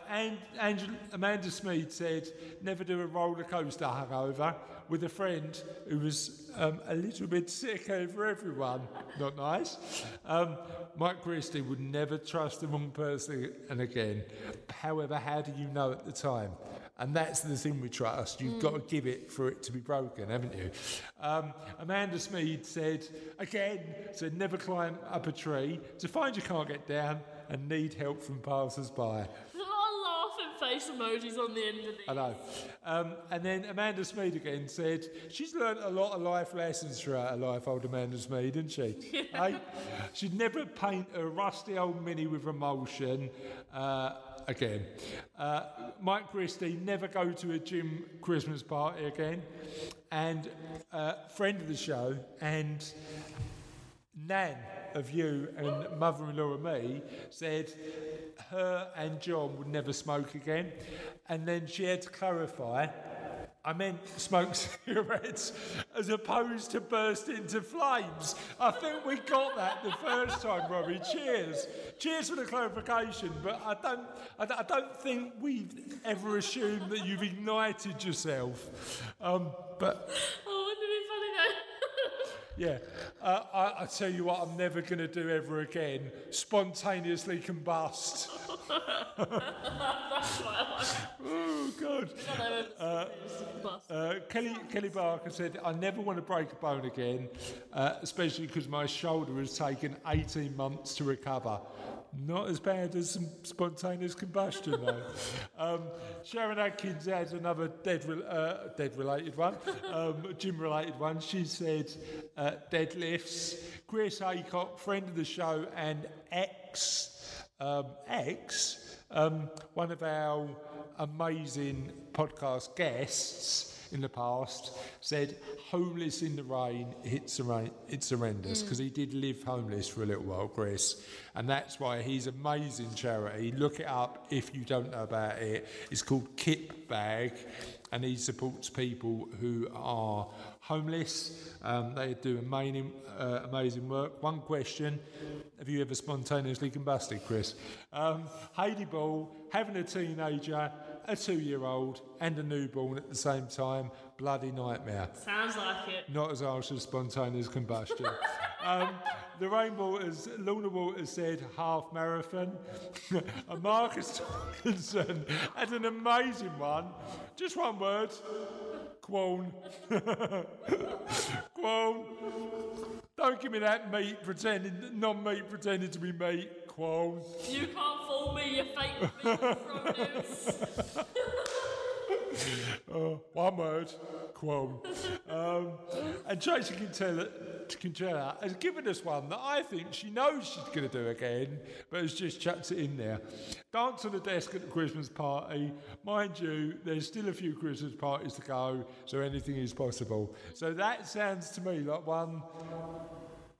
and Amanda Smead said never do a roller coaster hangover with a friend who was um, a little bit sick over everyone. Not nice. Um, Mike Christy would never trust the wrong person and again. However, how do you know at the time? And that's the thing we trust. You've got to give it for it to be broken, haven't you? Um, Amanda Smead said, again, said never climb up a tree to find you can't get down and need help from passers by.
There's a lot of laughing face emojis on the end of these.
I know. Um, and then Amanda Smead again said she's learned a lot of life lessons throughout her life, old Amanda Smead, didn't she? Eh? She'd never paint a rusty old mini with emulsion uh, again. Uh, Mike Christy, never go to a gym Christmas party again. And uh, friend of the show and Nan of you and mother-in-law of me said her and John would never smoke again, and then she had to clarify. I meant smoke cigarettes as opposed to burst into flames. I think we got that the first time, Robbie. Cheers. Cheers for the clarification, but I don't, I don't, think we've ever assumed that you've ignited yourself. Um, but
Oh, wouldn't it be funny though?
Yeah, uh, I, I tell you what, I'm never going to do ever again. Spontaneously combust.
That's why I like
Oh, God. Uh. Uh, Kelly, Kelly Barker said, I never want to break a bone again, uh, especially because my shoulder has taken 18 months to recover. Not as bad as some spontaneous combustion, though. um, Sharon Adkins had another dead, re- uh, dead related one, um, gym related one. She said, uh, deadlifts. Chris Haycock, friend of the show, and ex, um, ex, um, one of our amazing podcast guests in the past said homeless in the rain it's, it's horrendous because he did live homeless for a little while chris. And that's why he's amazing charity. Look it up if you don't know about it. It's called kip bag and he supports people who are homeless. Um, they do amazing, uh, amazing work. One question have you ever spontaneously combusted chris? Um, Haidee Ball having a teenager a two-year-old and a newborn at the same time bloody nightmare
Sounds like it.
not as harsh as spontaneous combustion. um, the Rainbow Waters, Lorna Waters said half marathon. and Marcus Tomlinson had an amazing one. Just one word. Quorn. Quorn. Don't give me that meat pretending, non-meat pretending to be meat. Quorn.
You can't fool me, you fake produce.
Uh, one word, Quorn. Um, and Tracy Quintella, Quintella has given us one that I think she knows she's going to do again, but has just chucked it in there. Dance on the desk at the Christmas party. Mind you, there's still a few Christmas parties to go, so anything is possible. So that sounds to me like one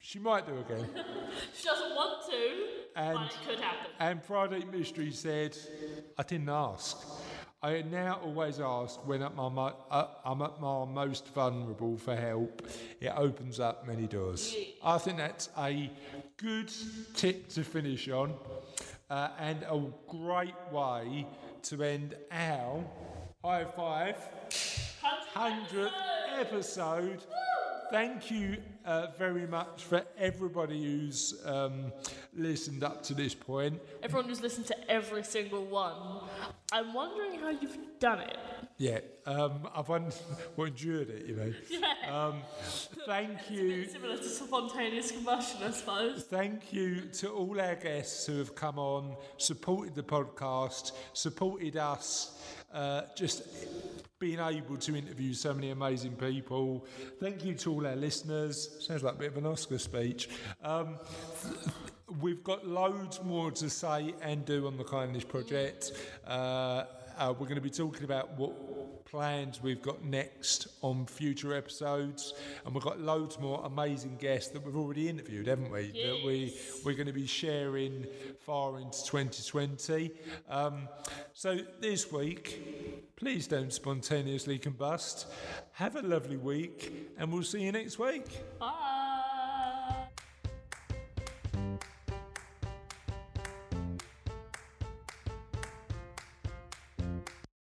she might do again.
She doesn't want to,
And-
but it could happen.
And Friday Mystery said, I didn't ask. I now always ask when at my mo- uh, I'm at my most vulnerable for help. It opens up many doors. I think that's a good tip to finish on uh, and a great way to end our high five 100th episode. Thank you uh, very much for everybody who's um, listened up to this point.
Everyone who's listened to every single one, I'm wondering how you've done it.
Yeah, um, I've un- well, endured it, you know.
Yeah.
Um, thank you.
Similar to spontaneous combustion, I suppose.
Thank you to all our guests who have come on, supported the podcast, supported us, uh, just being able to interview so many amazing people. Thank you to all our listeners. Sounds like a bit of an Oscar speech. Um, we've got loads more to say and do on the Kindness Project. Uh, uh, we're going to be talking about what plans we've got next on future episodes, and we've got loads more amazing guests that we've already interviewed, haven't we? That we we're going to be sharing far into 2020. Um, so this week, please don't spontaneously combust. Have a lovely week, and we'll see you next week.
Bye.